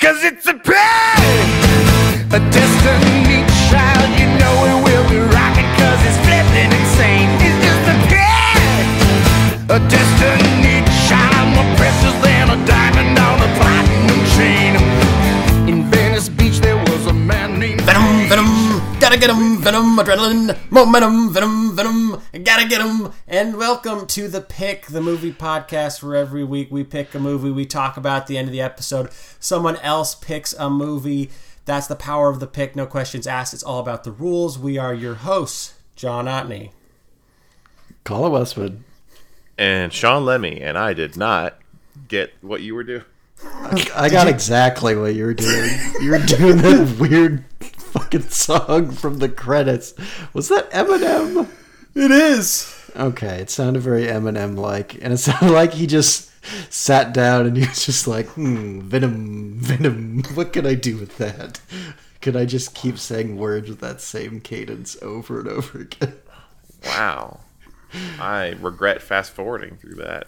Cause it's a pain, a destiny child. You know it gotta get him, venom, adrenaline, momentum, venom, venom, gotta get him. And welcome to the Pick, the movie podcast, where every week we pick a movie, we talk about at the end of the episode. Someone else picks a movie. That's the power of the pick, no questions asked. It's all about the rules. We are your hosts, John Otney. Colin Westwood. and Sean Lemmy, and I did not get what you were doing. I got exactly what you were doing. You were doing that weird fucking song from the credits. Was that Eminem? It is. Okay, it sounded very Eminem like, and it sounded like he just sat down and he was just like, hmm, Venom, Venom, what can I do with that? Could I just keep saying words with that same cadence over and over again? Wow, I regret fast forwarding through that.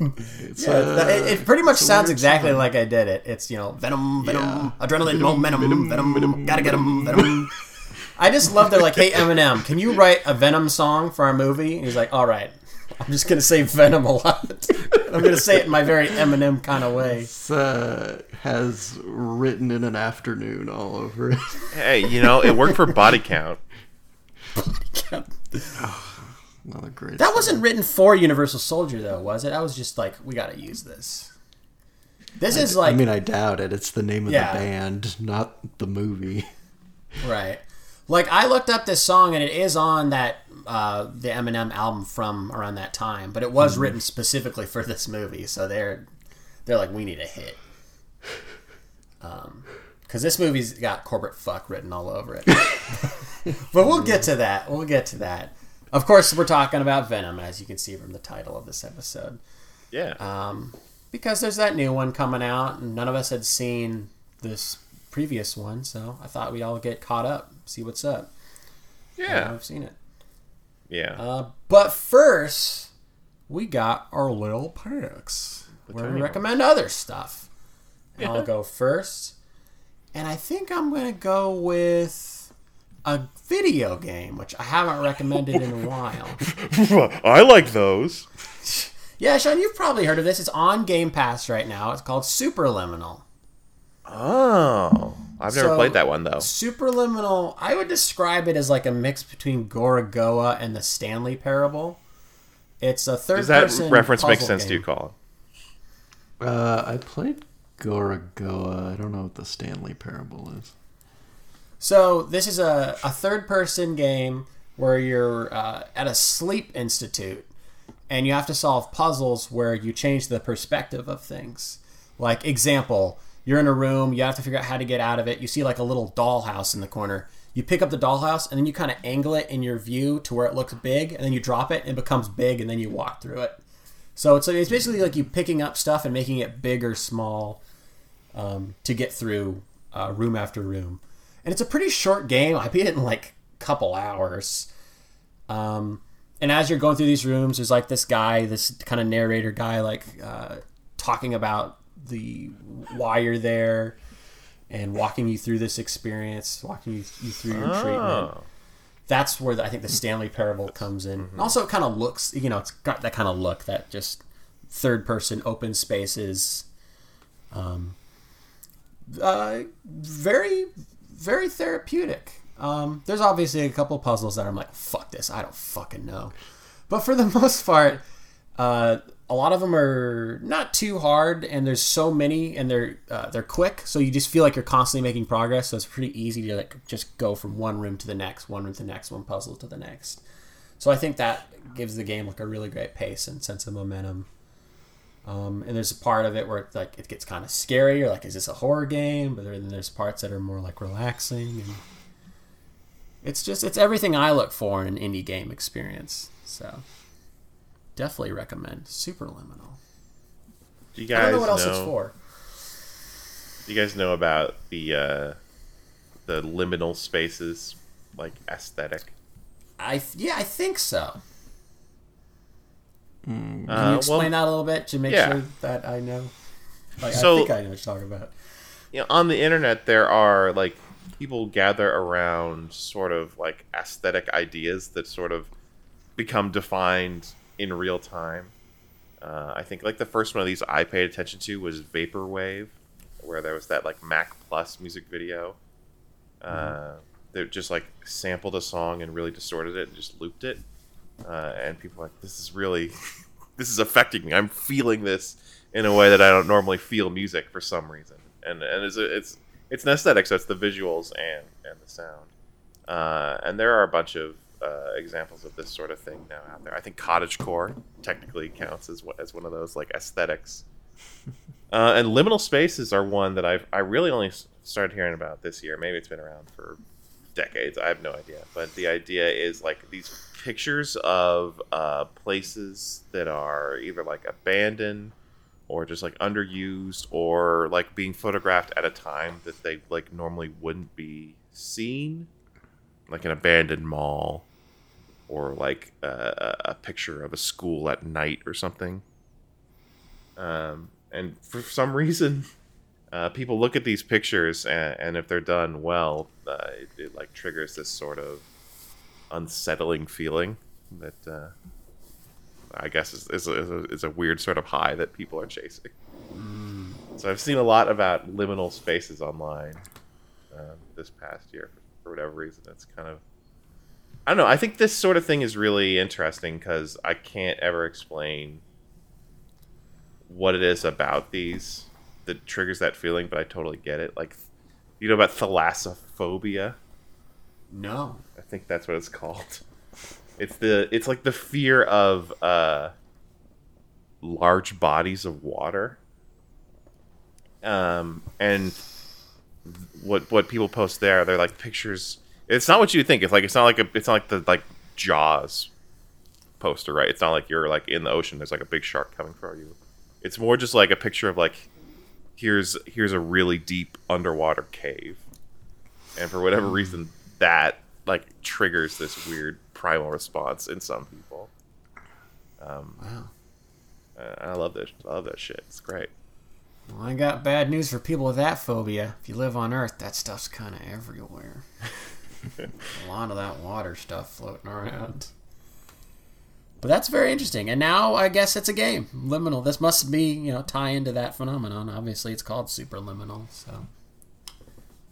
It's, Yeah, uh, it, it pretty much it's sounds exactly song. like I did it. It's, you know, venom, venom, Yeah. adrenaline, Venom, momentum, venom, venom, venom, gotta get him, venom. I just love they're like, hey Eminem, can you write a Venom song for our movie? And he's like, all right, I'm just gonna say Venom a lot. I'm gonna say it in my very Eminem kind of way. Uh, has written in an afternoon all over it. Hey, you know, it worked for body count. Another great That song. wasn't written for Universal Soldier though, was it? I was just like, we gotta use this. This is like I mean, I doubt it. It's the name of Yeah. the band, not the movie. Right. Like I looked up this song and it is on that uh, the Eminem album from around that time, but it was Mm-hmm. written specifically for this movie. So they're they're like, we need a hit. Um, because this movie's got corporate fuck written all over it. but we'll get to that. We'll get to that. Of course, we're talking about Venom, as you can see from the title of this episode Yeah, um, because there's that new one coming out, and none of us had seen this previous one, so I thought we'd all get caught up, see what's up. Yeah, I've seen it. yeah. Uh, but first, we got our little picks where we recommend other stuff. And I'll go first, and I think I'm gonna go with a video game, which I haven't recommended in a while. I like those. Yeah, Sean, you've probably heard of this. It's on Game Pass right now. It's called Superliminal. Oh, I've never So- played that one though. Superliminal, I would describe it as like a mix between Gorogoa and the Stanley Parable. It's a third Does that person reference make puzzle sense to you, Colin? Uh, I played Gorogoa. I don't know what the Stanley Parable is. So this is a, a third person game where you're uh, at a sleep institute and you have to solve puzzles where you change the perspective of things. Like example, you're in a room, you have to figure out how to get out of it. You see like a little dollhouse in the corner. You pick up the dollhouse and then you kind of angle it in your view to where it looks big, and then you drop it and it becomes big, and then you walk through it. So it's it's basically like you picking up stuff and making it big or small um, to get through uh, room after room. And it's a pretty short game. I beat it in like a couple hours. Um, and as you're going through these rooms, there's like this guy, this kind of narrator guy, like uh, talking about the why you're there and walking you through this experience, walking you, you through your treatment Oh, that's where the, I think the Stanley Parable comes in. And Also, it kind of looks, you know, it's got that kind of look that just third person open spaces. Um, uh, very, very therapeutic. Um, there's obviously a couple puzzles that I'm like, fuck this, I don't fucking know. But for the most part, uh, a lot of them are not too hard, and there's so many, and they're uh, they're quick, so you just feel like you're constantly making progress. So it's pretty easy to like just go from one room to the next, one room to the next, one puzzle to the next. So I think that gives the game like a really great pace and sense of momentum. Um, and there's a part of it where it's like it gets kind of scary. You're like, is this a horror game? But then there's parts that are more like relaxing, and it's just it's everything I look for in an indie game experience. So definitely recommend Superliminal. do you I guys don't know what else it's for. Do you guys know about the uh, the liminal spaces like aesthetic? I yeah, I think so. Can you Uh, explain well, that a little bit to make yeah. sure that I know? Like, So- I think I know what you're talking about. you know, on the internet there are like people gather around sort of like aesthetic ideas that sort of become defined in real time. Uh, I think like the first one of these I paid attention to was Vaporwave, where there was that like Mac Plus music video. Uh, that just like sampled a song and really distorted it and just looped it. Uh, and people like, this is really, this is affecting me. I'm feeling this in a way that I don't normally feel music for some reason. And and it's a, it's it's an aesthetic, so it's the visuals and and the sound. Uh, and there are a bunch of uh, examples of this sort of thing now out there. I think cottagecore technically counts as one- as one of those like aesthetics. Uh, and liminal spaces are one that I've I really only started hearing about this year. Maybe it's been around for decades. I have no idea. But the idea is like these pictures of uh, places that are either like abandoned or just like underused or like being photographed at a time that they like normally wouldn't be seen, like an abandoned mall or like a, a picture of a school at night or something. Um, and for some reason, uh, people look at these pictures, and, and if they're done well, uh, it, it like triggers this sort of unsettling feeling that uh, I guess is, is, a, is, a, is a weird sort of high that people are chasing. So I've seen a lot about liminal spaces online um, this past year for, for whatever reason. It's kind of I don't know. I think this sort of thing is really interesting because I can't ever explain what it is about these that triggers that feeling, but I totally get it. Like, you know about thalassophobia? No. Think that's what it's called. It's the it's like the fear of uh, large bodies of water. Um, and what what people post there, they're like pictures. It's not what you think. It's like it's not like a it's not like the like Jaws poster, right? It's not like you're like in the ocean. There's like a big shark coming for you. It's more just like a picture of like here's here's a really deep underwater cave, and for whatever reason that like triggers this weird primal response in some people. Um, Wow. uh, I love this. I love that shit. It's great. Well, I got bad news for people with that phobia. If you live on Earth, that stuff's kind of everywhere. a lot of that water stuff floating around. But that's very interesting. And now I guess it's a game. Liminal. This must be, you know, tie into that phenomenon. Obviously, it's called superliminal. So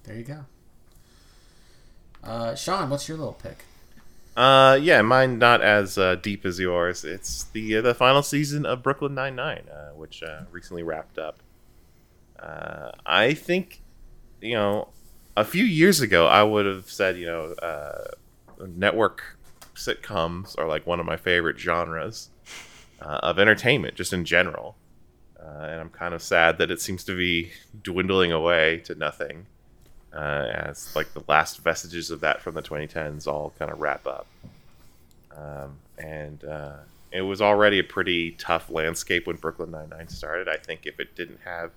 there you go. Uh, Sean, what's your little pick? Uh, yeah, mine not as uh, deep as yours. It's the uh, the final season of Brooklyn Nine Nine, uh, which uh, recently wrapped up. Uh, I think, you know, a few years ago, I would have said, you know, uh, network sitcoms are like one of my favorite genres uh, of entertainment, just in general. Uh, and I'm kind of sad that it seems to be dwindling away to nothing uh, as like the last vestiges of that from the 2010s all kind of wrap up. Um, and uh, it was already a pretty tough landscape when Brooklyn Nine Nine started. I think if it didn't have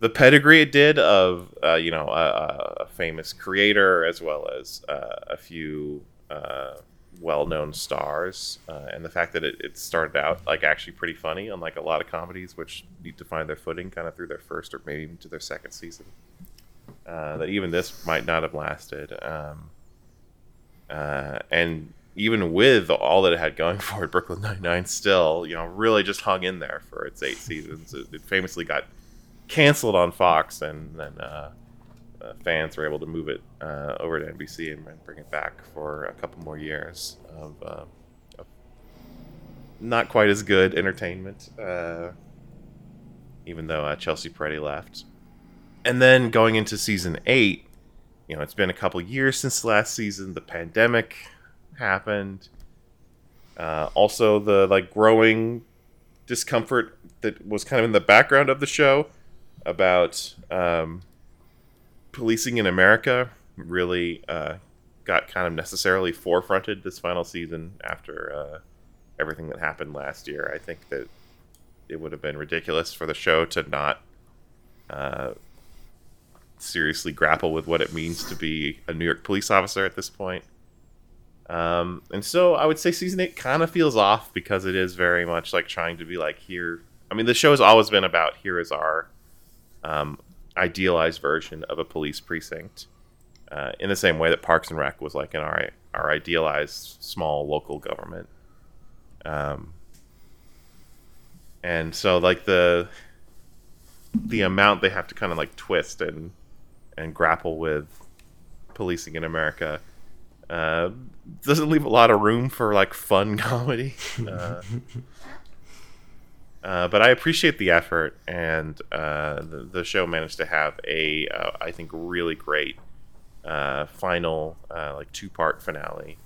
the pedigree it did of uh, you know a, a famous creator as well as uh, a few uh, well-known stars, uh, and the fact that it, it started out like actually pretty funny, unlike a lot of comedies which need to find their footing kind of through their first or maybe even to their second season uh, that even this might not have lasted. Um, uh, and even with all that it had going for it, Brooklyn Nine Nine still, you know, really just hung in there for its eight seasons. It, it famously got canceled on Fox, and then uh, uh, fans were able to move it uh, over to NBC and, and bring it back for a couple more years of, of not quite as good entertainment. Even though Chelsea Peretti left, and then going into season eight, you know, it's been a couple years since last season. The pandemic happened. Uh, also, the like growing discomfort that was kind of in the background of the show about um, policing in America really uh, got kind of necessarily forefronted this final season after uh, everything that happened last year. I think that it would have been ridiculous for the show to not uh, seriously grapple with what it means to be a New York police officer at this point. Um, and so I would say season eight kind of feels off because it is very much like trying to be like here. I mean, the show has always been about here is our um, idealized version of a police precinct, uh, in the same way that Parks and Rec was like in our our idealized small local government. Um, and so like the the amount they have to kind of like twist and and grapple with policing in America uh, doesn't leave a lot of room for like fun comedy. Uh, uh, but I appreciate the effort, and uh, the, the show managed to have a, uh, I think, really great uh, final, like two part finale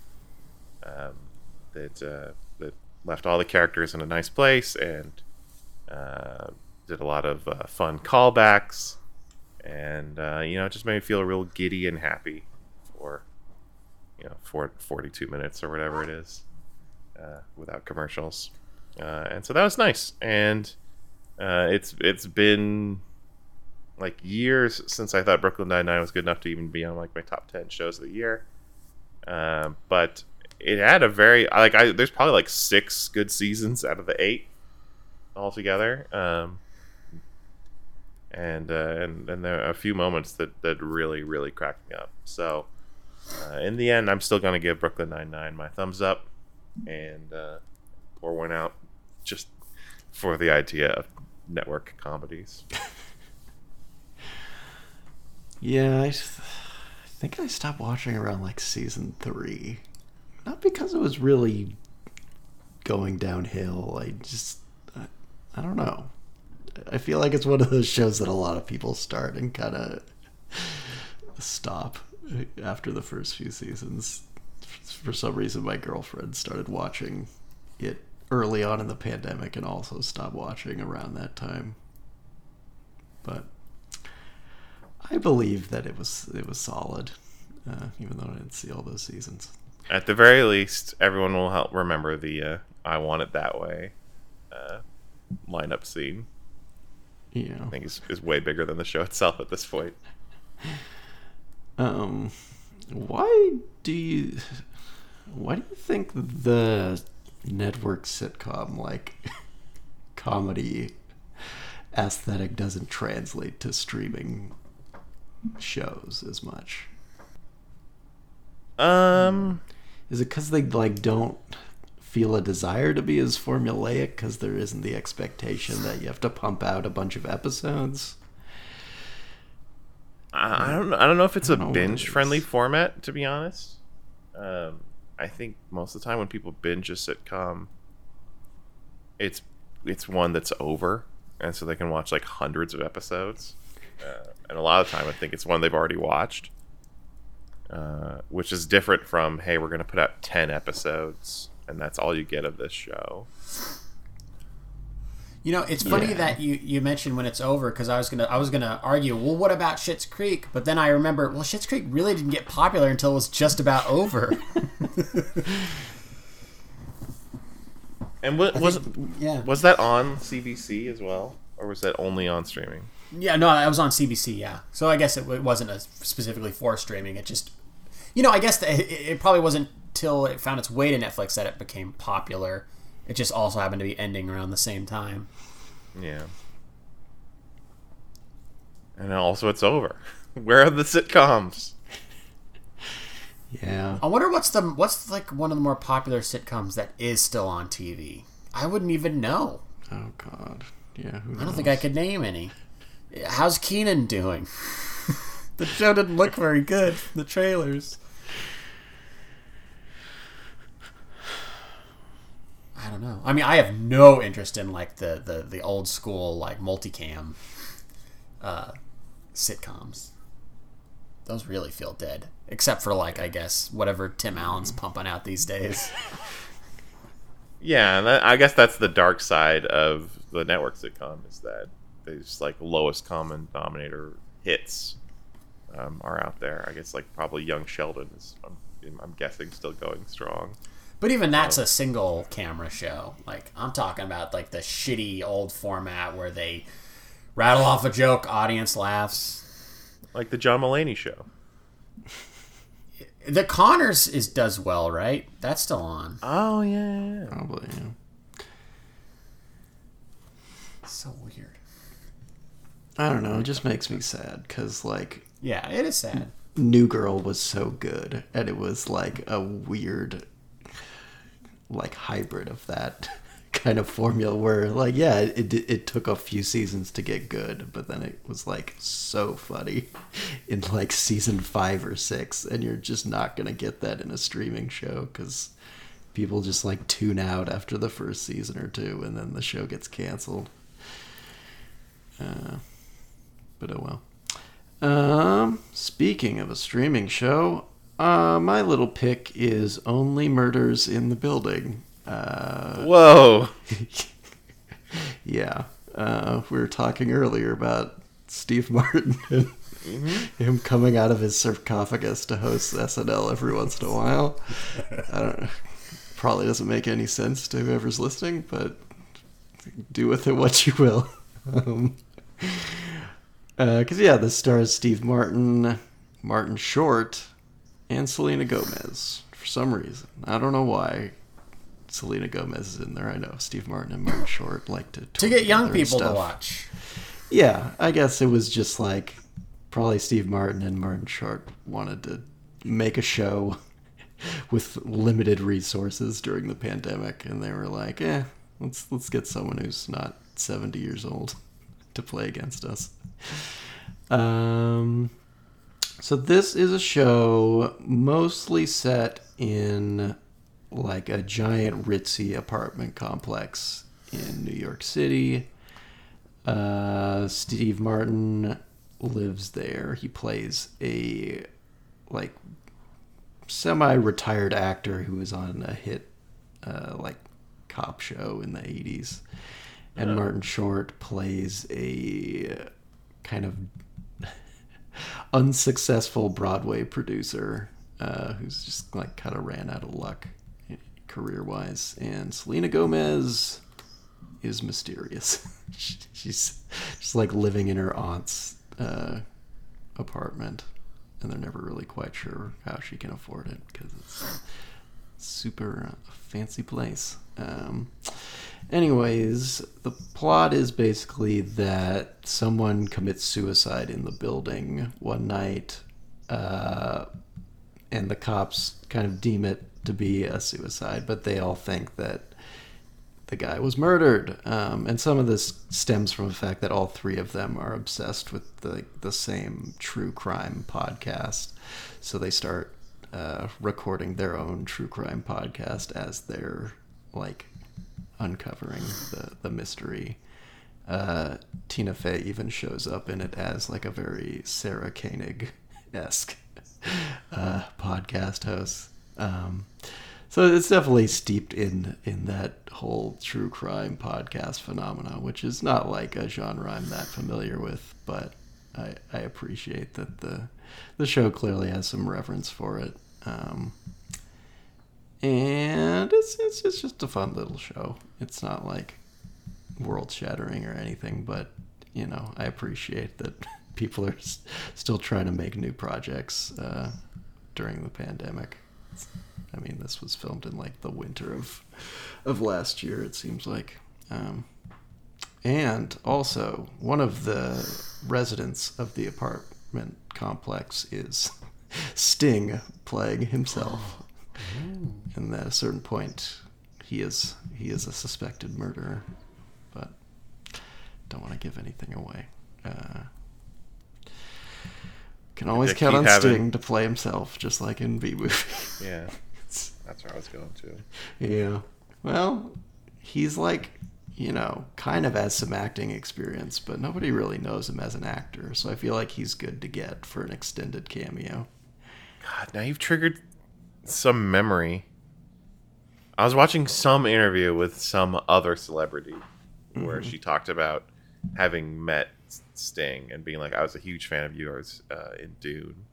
um, that that left all the characters in a nice place and did a lot of fun callbacks, and uh, you know, it just made me feel real giddy and happy for you know for 42 minutes or whatever it is uh, without commercials. Uh, and so that was nice. And uh, it's it's been like years since I thought Brooklyn Nine Nine was good enough to even be on like my top 10 shows of the year. Um, but it had a very like I there's probably like six good seasons out of the eight altogether. Um, and uh, and and there are a few moments that that really really cracked me up so uh, in the end, I'm still going to give Brooklyn Nine Nine my thumbs up and uh, pour one out just for the idea of network comedies. Yeah, I think I stopped watching around like season three. Not because it was really going downhill. I just, I, I don't know. I feel like it's one of those shows that a lot of people start and kind of stop after the first few seasons. For some reason, my girlfriend started watching it early on in the pandemic and also stopped watching around that time. But I believe that it was it was solid, uh, even though I didn't see all those seasons. At the very least, everyone will help remember the uh, "I Want It That Way" uh, lineup scene. Yeah. I think is is way bigger than the show itself at this point. Um, why do you why do you think the network sitcom like comedy aesthetic doesn't translate to streaming shows as much? Um, Is it because they like don't feel a desire to be as formulaic because there isn't the expectation that you have to pump out a bunch of episodes? I don't know. I don't know if it's a I don't know what it binge friendly is. format. To be honest, um, I think most of the time when people binge a sitcom, it's it's one that's over, and so they can watch like hundreds of episodes. Uh, and a lot of the time, I think it's one they've already watched, uh, which is different from hey, we're going to put out ten episodes, and that's all you get of this show. You know, it's funny Yeah. that you, you mentioned when it's over because I was gonna I was gonna argue. Well, what about Schitt's Creek? But then I remember, well, Schitt's Creek really didn't get popular until it was just about over. And what, was yeah, was that on CBC as well, or was that only on streaming? yeah. No, I was on CBC. Yeah, so I guess it, it wasn't a specifically for streaming. It just, you know, I guess that it, it probably wasn't till it found its way to Netflix that it became popular. It just also happened to be ending around the same time. Yeah. And also, it's over. Where are the sitcoms? Yeah. I wonder what's the what's like one of the more popular sitcoms that is still on TV. I wouldn't even know. Oh God. Yeah. Who I don't think I could name any. How's Kenan doing? the show didn't look very good. The trailers. I don't know. I mean, I have no interest in like the the, the old school like multicam uh, sitcoms. Those really feel dead, except for like I guess whatever Tim Allen's pumping out these days. Yeah, that, I guess that's the dark side of the network sitcom is that these like lowest common denominator hits um, are out there. I guess like probably Young Sheldon is, I'm, I'm guessing, still going strong. But even that's a single camera show. Like I'm talking about like the shitty old format where they rattle off a joke, audience laughs. Like the John Mulaney show. The Conners is does well, right? That's still on. Oh yeah. Probably. Yeah. So weird. I don't know. It just makes me sad because like Yeah, it is sad. New Girl was so good, and it was like a weird, like hybrid of that kind of formula where, like, yeah, it it, took a few seasons to get good, but then it was like so funny in like season five or six, and you're just not gonna get that in a streaming show because people just like tune out after the first season or two, and then the show gets canceled. Uh, but oh well. Um, speaking of a streaming show, uh, my little pick is Only Murders in the Building. Uh, Whoa. yeah. Uh, we were talking earlier about Steve Martin and him coming out of his sarcophagus to host SNL every once in a while. I don't know. Probably doesn't make any sense to whoever's listening, but do with it what you will. Um, because yeah, this stars Steve Martin, Martin Short, and Selena Gomez for some reason. I don't know why. Selena Gomez is in there. I know Steve Martin and Martin Short like to To get young people to watch. Yeah, I guess it was just like probably Steve Martin and Martin Short wanted to make a show with limited resources during the pandemic, and they were like, "Eh, let's let's get someone who's not seventy years old to play against us." Um, so this is a show mostly set in like a giant ritzy apartment complex in New York City. Uh, Steve Martin lives there. He plays a like semi-retired actor who was on a hit uh, like cop show in the 80s. And Martin Short plays a kind of unsuccessful Broadway producer uh, who's just like kind of ran out of luck career wise. And Selena Gomez is mysterious. she's just like living in her aunt's uh, apartment, and they're never really quite sure how she can afford it because it's super uh, fancy place. Um, anyways, the plot is basically that someone commits suicide in the building one night, uh, and the cops kind of deem it to be a suicide, but they all think that the guy was murdered. Um, and some of this stems from the fact that all three of them are obsessed with the, the same true crime podcast. So they start uh, recording their own true crime podcast as they're like uncovering the, the mystery. Uh, Tina Fey even shows up in it as like a very Sarah Koenig esque uh, podcast host. Um, so it's definitely steeped in in that whole true crime podcast phenomena, which is not like a genre I'm that familiar with, but I, I appreciate that the the show clearly has some reverence for it. Um, and it's, it's it's just a fun little show. It's not like world shattering or anything, but you know I appreciate that people are s- still trying to make new projects uh, during the pandemic. I mean, this was filmed in like the winter of of last year. It seems like, um, and also one of the residents of the apartment complex is Sting playing himself, and at a certain point, he is he is a suspected murderer, but don't want to give anything away. Uh, can always count on having- Sting to play himself, just like in Bee Movie. Yeah. That's where I was going to. Yeah. Well, he's like, you know, kind of has some acting experience, but nobody really knows him as an actor. So I feel like he's good to get for an extended cameo. God, now you've triggered some memory. I was watching some interview with some other celebrity where she talked about having met Sting and being like, "I was a huge fan of yours uh, in Dune,"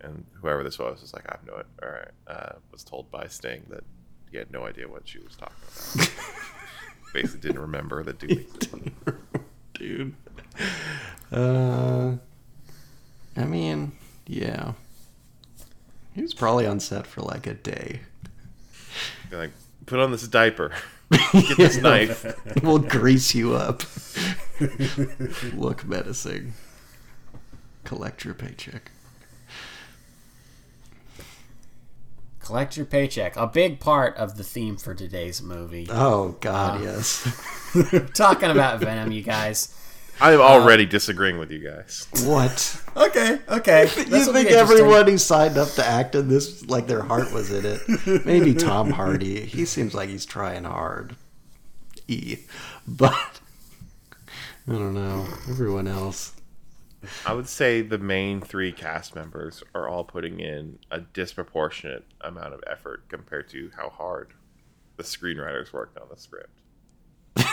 and whoever this was was like, "I have no," or uh, was told by Sting that he had no idea what she was talking about. Basically, didn't remember that Dune existed. Dude. Uh, I mean, yeah. He was probably on set for like a day. Like, put on this diaper. Get this knife. we'll grease you up. Look menacing. Collect your paycheck. Collect your paycheck. A big part of the theme for today's movie. Oh God, yes. Talking about Venom, you guys. I'm already disagreeing with you guys. what? Okay, okay. you think everyone who signed up to act in this, like their heart was in it? Maybe Tom Hardy. He seems like he's trying hard. E, but I don't know. Everyone else. I would say the main three cast members are all putting in a disproportionate amount of effort compared to how hard the screenwriters worked on the script.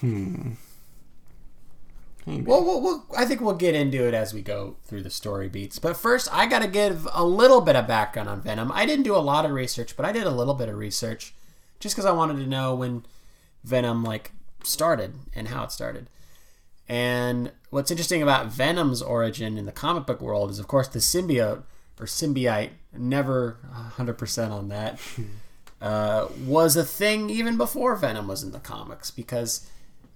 Hmm. Well, we'll, we'll, I think we'll get into it as we go through the story beats. But first, I got to give a little bit of background on Venom. I didn't do a lot of research, but I did a little bit of research just because I wanted to know when Venom like started and how it started. And what's interesting about Venom's origin in the comic book world is, of course, the symbiote or symbiote. Never 100% on that. uh, was a thing even before Venom was in the comics because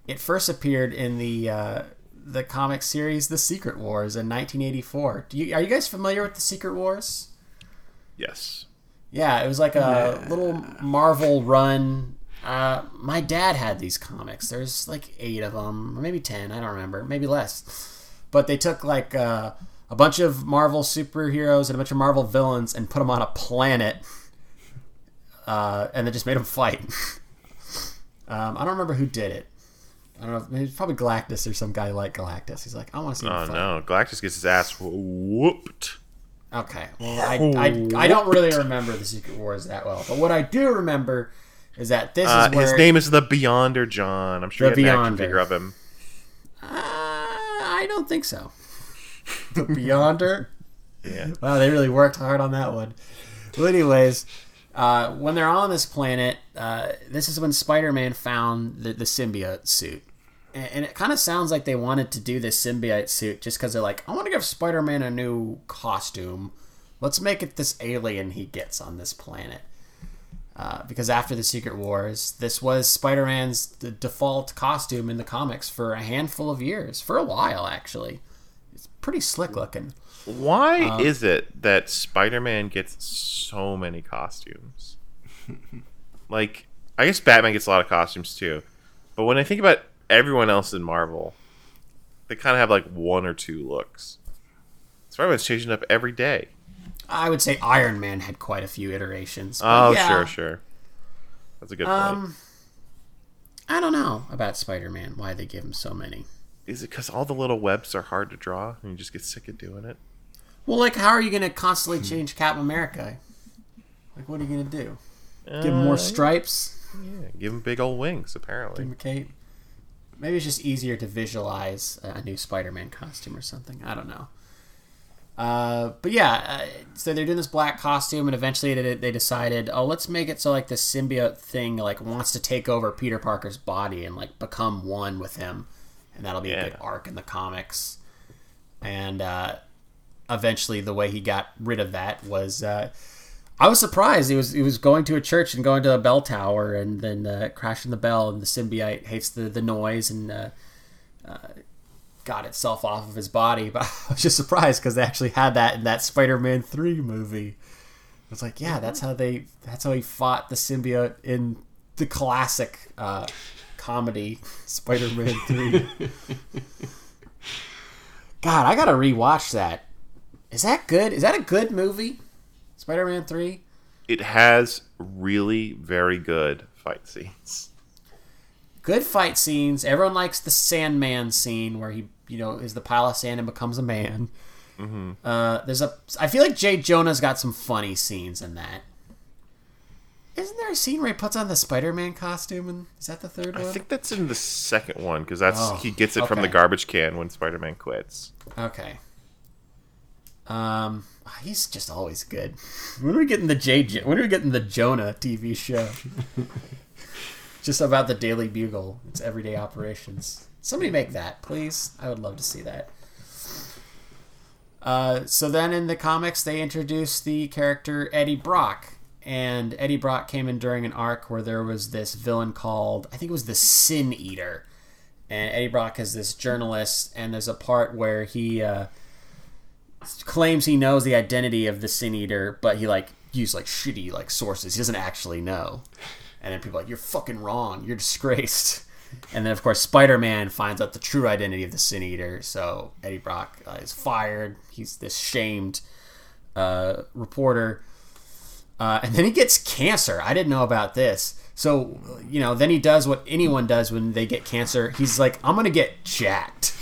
it first appeared in the uh, the comic series The Secret Wars in 1984. Do you, are you guys familiar with The Secret Wars? Yes. Yeah, it was like a little Marvel run. Uh, my dad had these comics. There's like eight of them, or maybe ten. I don't remember. Maybe less. But they took like uh, a bunch of Marvel superheroes and a bunch of Marvel villains and put them on a planet, uh, and they just made them fight. um, I don't remember who did it. I don't know. Maybe it's probably Galactus or some guy like Galactus. He's like, I want to see Oh fight. no, Galactus gets his ass whooped. Okay. Well, I, I, I don't really remember the Secret Wars that well, but what I do remember is that this Uh, is where his name is the Beyonder John. I'm sure The you have an action figure of him. Uh, I don't think so. The Beyonder. Yeah. Wow, they really worked hard on that one. Well, anyways, uh, when they're on this planet, uh, this is when Spider-Man found the, the symbiote suit. And, and it kind of sounds like they wanted to do this symbiote suit just because they're like, I want to give Spider-Man a new costume. Let's make it this alien he gets on this planet. Uh, because after the Secret Wars, this was Spider-Man's the default costume in the comics for a handful of years, for a while actually. It's pretty slick looking. Why Um, is it that Spider-Man gets so many costumes? like, I guess Batman gets a lot of costumes too, but when I think about everyone else in Marvel, they kind of have like one or two looks. Spider-Man's changing up every day. I would say Iron Man had quite a few iterations. Oh, yeah, sure, sure. That's a good point. Um, I don't know about Spider-Man. Why they give him so many? Is it because all the little webs are hard to draw and you just get sick of doing it? Well, like, how are you going to constantly change Captain America? Like, what are you going to do? Give him Uh, more stripes? Yeah, give him big old wings. Apparently, Give him a cape? Maybe it's just easier to visualize a new Spider-Man costume or something. I don't know. Uh, but yeah, uh, so they're doing this black costume, and eventually they, they decided, oh, let's make it so like the symbiote thing like wants to take over Peter Parker's body and like become one with him, and that'll be a big arc in the comics. And uh, eventually, the way he got rid of that was. I was surprised. He was he was going to a church and going to a bell tower and then uh, crashing the bell, and the symbiote hates the the noise and uh, uh, got itself off of his body. But I was just surprised because they actually had that in that Spider-Man three movie. I was like, yeah, that's how they that's how he fought the symbiote in the classic uh, comedy Spider-Man three. God, I gotta rewatch that. Is that good? Is that a good movie? Spider-Man three. it has really very good fight scenes. good fight scenes. Everyone likes the Sandman scene where he, you know, is the pile of sand and becomes a man. Uh, there's a. I feel like J. Jonah's got some funny scenes in that. Isn't there a scene where he puts on the Spider-Man costume? And is that the third one? I think that's in the second one because that's Oh, he gets it from the garbage can when Spider-Man quits. Okay. Um, he's just always good. When are we getting the? Jo- When are we getting the Jonah TV show? just about the Daily Bugle. It's everyday operations. Somebody make that, please. I would love to see that. Uh, so then in the comics, they introduced the character Eddie Brock, and Eddie Brock came in during an arc where there was this villain called I think it was the Sin Eater, and Eddie Brock is this journalist, and there's a part where he uh, claims he knows the identity of the Sin Eater, but he like used like shitty like sources. He doesn't actually know, and then people like you're fucking wrong, you're disgraced. And then, of course, Spider Man finds out the true identity of the Sin Eater. So Eddie Brock uh, is fired. He's this shamed uh, reporter. Uh, and then he gets cancer. I didn't know about this. So, you know, then he does what anyone does when they get cancer. He's like, I'm going to get jacked.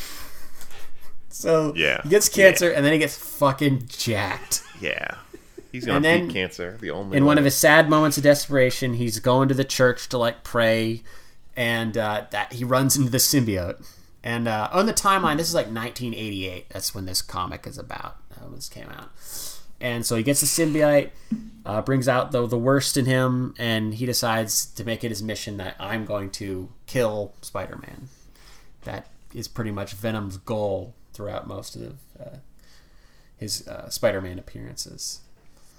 So Yeah. he gets cancer and then he gets fucking jacked. Yeah. He's gonna then- beat cancer. The only In one of his sad moments of desperation, he's going to the church to like pray, and uh, that he runs into the symbiote. And uh, on the timeline, this is like 1988. That's when this comic is about. Uh, when this came out, and so he gets the symbiote, uh, brings out the the worst in him, and he decides to make it his mission that I'm going to kill Spider-Man. That is pretty much Venom's goal throughout most of uh, his uh, Spider-Man appearances.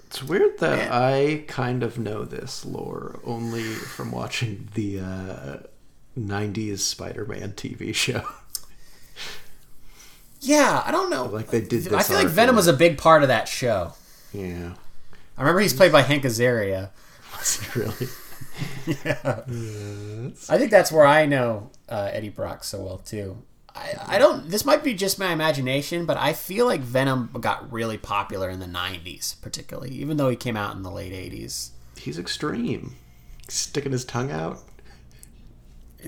It's weird that Man. I kind of know this lore only from watching the uh, 90s Spider Man TV show. Yeah, I don't know. Like they did this I feel like Venom was a big part of that show. yeah. I remember he's played by Hank Azaria. really? Yeah, I think that's where I know uh, Eddie Brock so well too. I, I don't. This might be just my imagination, but I feel like Venom got really popular in the '90s, particularly, even though he came out in the late '80s. He's extreme. Sticking his tongue out.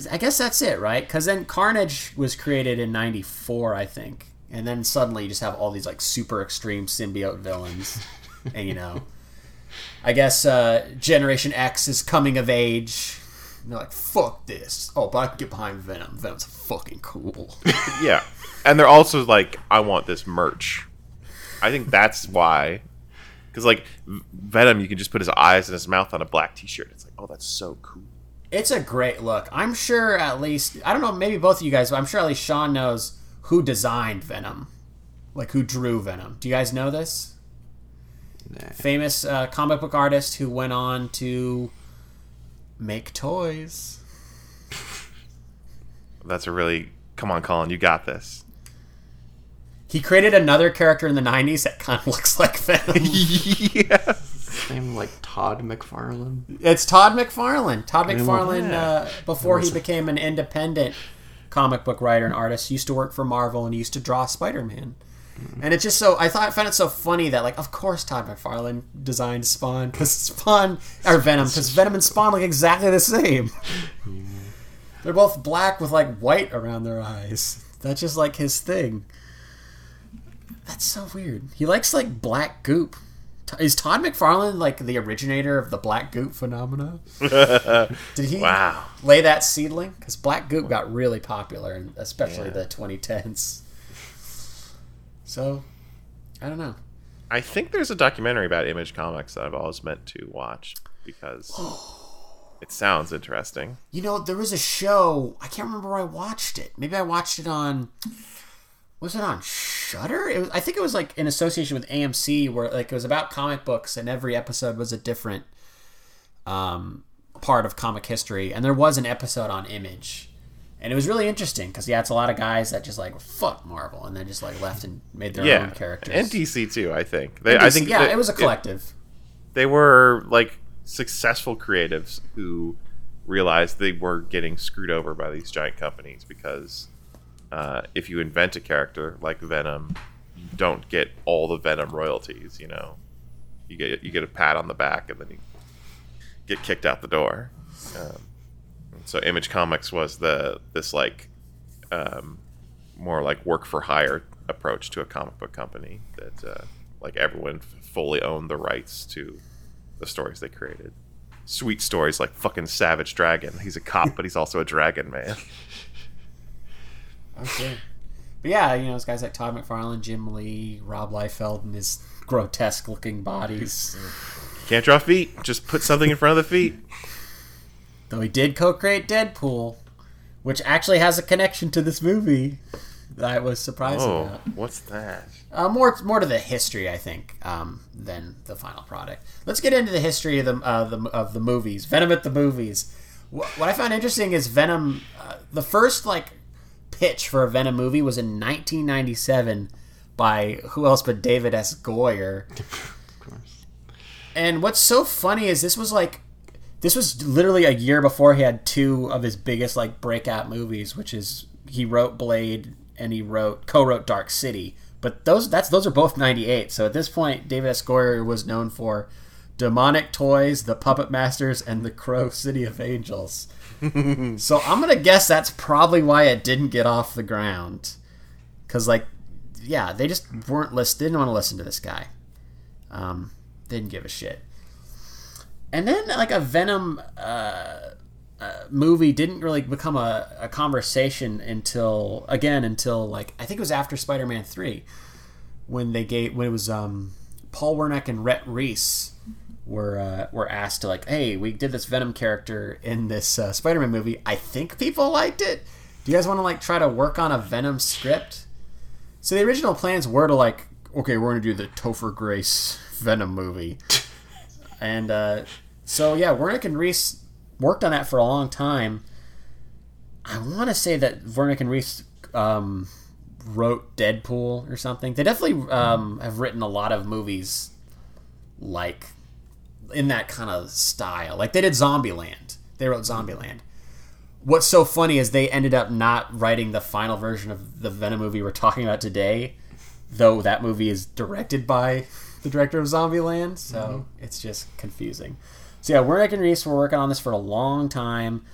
I guess that's it, right? Because then Carnage was created in '94, I think, and then suddenly you just have all these like super extreme symbiote villains, and you know, I guess uh, Generation X is coming of age. And they're like, "Fuck this!" Oh, but I can get behind Venom. Venom's fucking cool. yeah, and they're also like, I want this merch. I think that's why, because like Venom, you can just put his eyes and his mouth on a black T-shirt. It's like, oh, that's so cool. It's a great look. I'm sure at least I don't know, maybe both of you guys, but I'm sure at least Sean knows who designed Venom. Like who drew Venom. Do you guys know this? Nah. Famous uh, comic book artist who went on to make toys. That's a really come on, Colin, you got this. He created another character in the 90s that kind of looks like Venom. yeah, Name like Todd McFarlane. it's Todd McFarlane. Todd McFarlane, yeah. uh, before he became an independent comic book writer and artist, used to work for Marvel and he used to draw Spider Man. And it's just so I thought I found it so funny that like of course Todd McFarlane designed Spawn because Spawn or Venom because Venom and Spawn look exactly the same. They're both black with like white around their eyes. That's just like his thing. That's so weird. He likes like black goop. Is Todd McFarlane like the originator of the black goop phenomena? Did he Wow. lay that seedling? Because black goop got really popular, and especially Yeah. the 2010s. So, I don't know. I think there's a documentary about Image Comics that I've always meant to watch because it sounds interesting. You know, there was a show. I can't remember where I watched it. Maybe I watched it on. Was it on Shudder? It was, I think it was like in association with AMC, where like it was about comic books, and every episode was a different um, part of comic history. And there was an episode on Image, and it was really interesting because yeah, it's a lot of guys that just like fuck Marvel, and then just like left and made their yeah, own characters. and DC too. I think. They, I think yeah, that- it was a collective. they were like successful creatives who realized they were getting screwed over by these giant companies because uh, if you invent a character like Venom, you don't get all the Venom royalties. You know, you get you get a pat on the back and then you get kicked out the door. Um, so Image Comics was the this like um, more like work for hire approach to a comic book company that uh, like everyone f- fully owned the rights to the stories they created. Sweet stories like fucking Savage Dragon. He's a cop, but he's also a dragon man. Okay. But yeah, you know, those guys like Todd McFarlane, Jim Lee, Rob Liefeld, and his grotesque looking bodies. Can't draw feet. Just put something in front of the feet. Though he did co create Deadpool, which actually has a connection to this movie. that I was surprised Oh, about. what's that? Uh, more more to the history, I think, um, than the final product. Let's get into the history of the uh, the of the movies. Venom at the movies. What, what I found interesting is Venom. Uh, the first like pitch for a Venom movie was in 1997 by who else but David S. Goyer. Of course. And what's so funny is this was like this was literally a year before he had two of his biggest like breakout movies, which is he wrote Blade and he wrote co-wrote Dark City. But those that's those are both 98. So at this point David S. Goyer was known for Demonic Toys, The Puppet Masters and The Crow City of Angels. so I'm going to guess that's probably why it didn't get off the ground. Cuz like yeah, they just weren't list didn't want to listen to this guy. Um, didn't give a shit. And then like a Venom uh, uh, movie didn't really become a, a conversation until again until like I think it was after Spider-Man three when they gave when it was um, Paul Wernick and Rhett Reese were uh, were asked to like hey we did this Venom character in this uh, Spider-Man movie. I think people liked it. Do you guys want to like try to work on a Venom script? So the original plans were to like okay we're gonna do the Topher Grace Venom movie. And uh, so yeah Wernick and Reese worked on that for a long time. I want to say that Wernick and Reese um, wrote Deadpool or something. They definitely um, have written a lot of movies like in that kind of style. Like they did Zombieland. They wrote Zombieland. What's so funny is they ended up not writing the final version of the Venom movie we're talking about today, though that movie is directed by the director of Zombieland, so it's just confusing. So yeah, Wernick and Reese were working on this for a long time.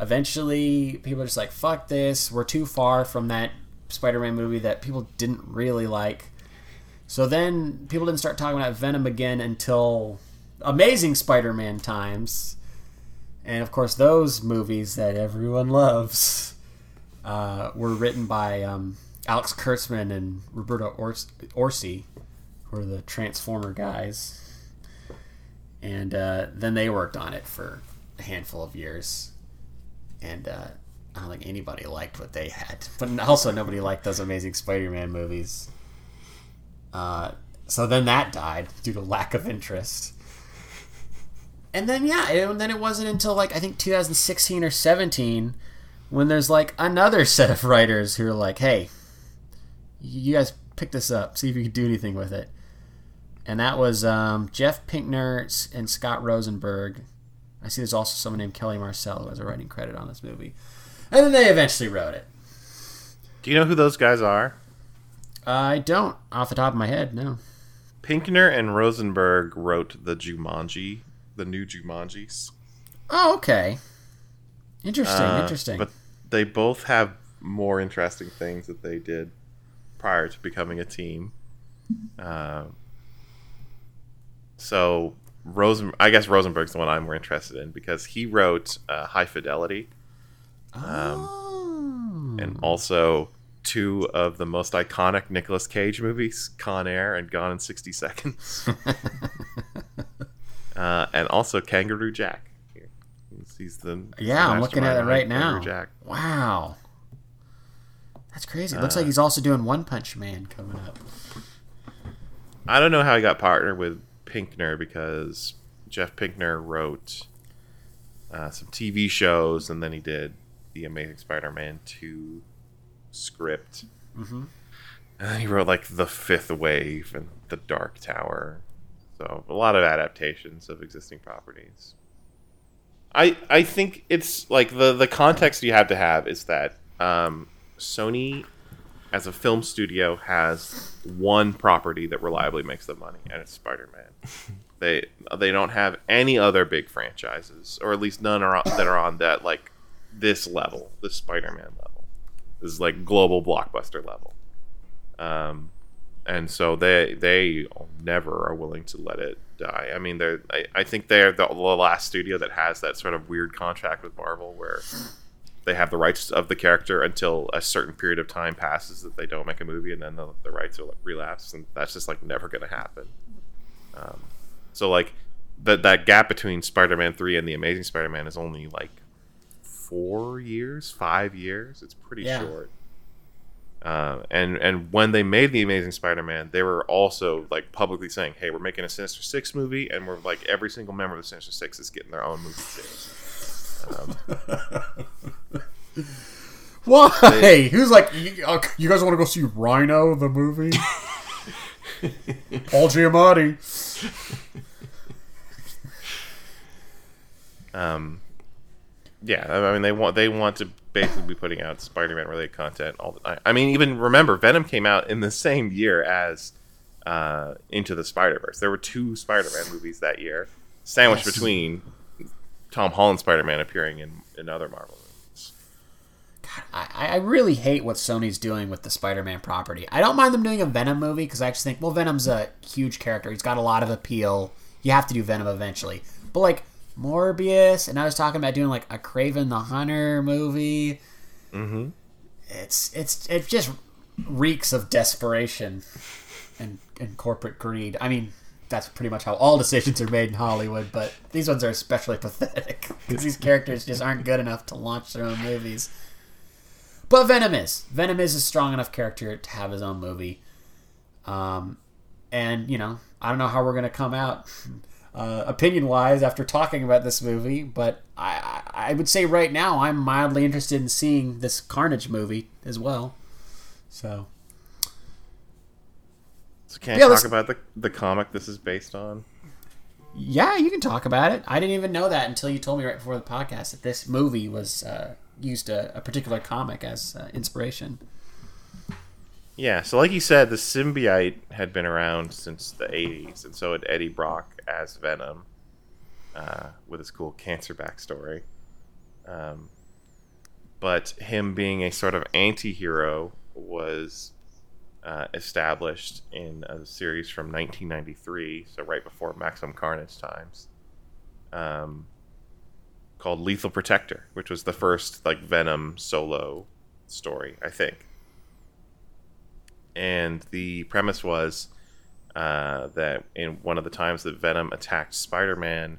Eventually, people are just like, "Fuck this! We're too far from that Spider-Man movie that people didn't really like." So then, people didn't start talking about Venom again until Amazing Spider-Man times, and of course, those movies that everyone loves uh, were written by um, Alex Kurtzman and Roberto Ors- Orci, who are the Transformer guys and uh, then they worked on it for a handful of years. And uh, i don't think anybody liked what they had. But also nobody liked those amazing spider-man movies. Uh, so then that died due to lack of interest. And then yeah and then it wasn't until like i think 2016 or 17 when there's like another set of writers who are like hey you guys pick this up. See if you can do anything with it and that was um, Jeff Pinkner and Scott Rosenberg. I see there's also someone named Kelly Marcel who has a writing credit on this movie. And then they eventually wrote it. Do you know who those guys are? I don't, off the top of my head, no. Pinkner and Rosenberg wrote the Jumanji, the new Jumanjis. Oh, okay. Interesting, Uh, interesting. But they both have more interesting things that they did prior to becoming a team. Uh, so Rosen, I guess Rosenberg's the one I'm more interested in because he wrote uh, High Fidelity oh. and also two of the most iconic Nicolas Cage movies, Con Air and Gone in 60 Seconds, uh, and also Kangaroo Jack. He's- He's the yeah, I'm looking at it right now. Jack. Wow. That's crazy. Looks Uh, like he's also doing One Punch Man coming up. I don't know how he got partnered with Pinkner because Jeff Pinkner wrote uh, some TV shows and then he did the Amazing Spider-Man 2 script. Mm-hmm. And then he wrote like The Fifth Wave and The Dark Tower. So a lot of adaptations of existing properties. I I think it's like the the context you have to have is that um, Sony as a film studio has one property that reliably makes them money, and it's Spider Man. they they don't have any other big franchises, or at least none are on, that are on that like this level, this Spider Man level. This is like global blockbuster level. Um, and so they they never are willing to let it die. I mean, they're I, I think they're the, the last studio that has that sort of weird contract with Marvel where they have the rights of the character until a certain period of time passes that they don't make a movie, and then the, the rights will relapse, and that's just like never going to happen. Um, so like that that gap between Spider-Man three and the Amazing Spider-Man is only like four years, five years. It's pretty Yeah. short. Uh, and and when they made the Amazing Spider-Man, they were also like publicly saying, "Hey, we're making a Sinister Six movie, and we're like every single member of the Sinister Six is getting their own movie series." Um, Why? Who's like, you, uh, you guys want to go see Rhino the movie? Paul Giamatti. um, yeah, I mean they want they want to basically be putting out Spider-Man related content all the time. I mean, even remember Venom came out in the same year as uh, Into the Spider-Verse. There were two Spider-Man movies that year, sandwiched Yes. between Tom Holland Spider-Man appearing in, in other Marvel movies. God, I, I really hate what Sony's doing with the Spider-Man property. I don't mind them doing a Venom movie because I just think, well, Venom's a huge character. He's got a lot of appeal. You have to do Venom eventually. But like Morbius, and I was talking about doing like a Kraven the Hunter movie. Mm-hmm. It's it's it just reeks of desperation and and corporate greed. I mean. That's pretty much how all decisions are made in Hollywood, but these ones are especially pathetic because these characters just aren't good enough to launch their own movies. But Venom is. Venom is a strong enough character to have his own movie. Um, and, you know, I don't know how we're going to come out uh, opinion wise after talking about this movie, but I, I I would say right now I'm mildly interested in seeing this Carnage movie as well. So, So can't Yeah, talk let's- about the the comic this is based on. yeah, you can talk about it. I didn't even know that until you told me right before the podcast that this movie was uh, used a, a particular comic as uh, inspiration. Yeah, so like you said, the symbiote had been around since the '80s, and so had Eddie Brock as Venom, uh, with his cool cancer backstory. Um, but him being a sort of anti-hero was uh, established in a series from 1993, so right before Maximum Carnage times, um, called Lethal Protector, which was the first like Venom solo story, I think and the premise was uh, that in one of the times that Venom attacked Spider-Man,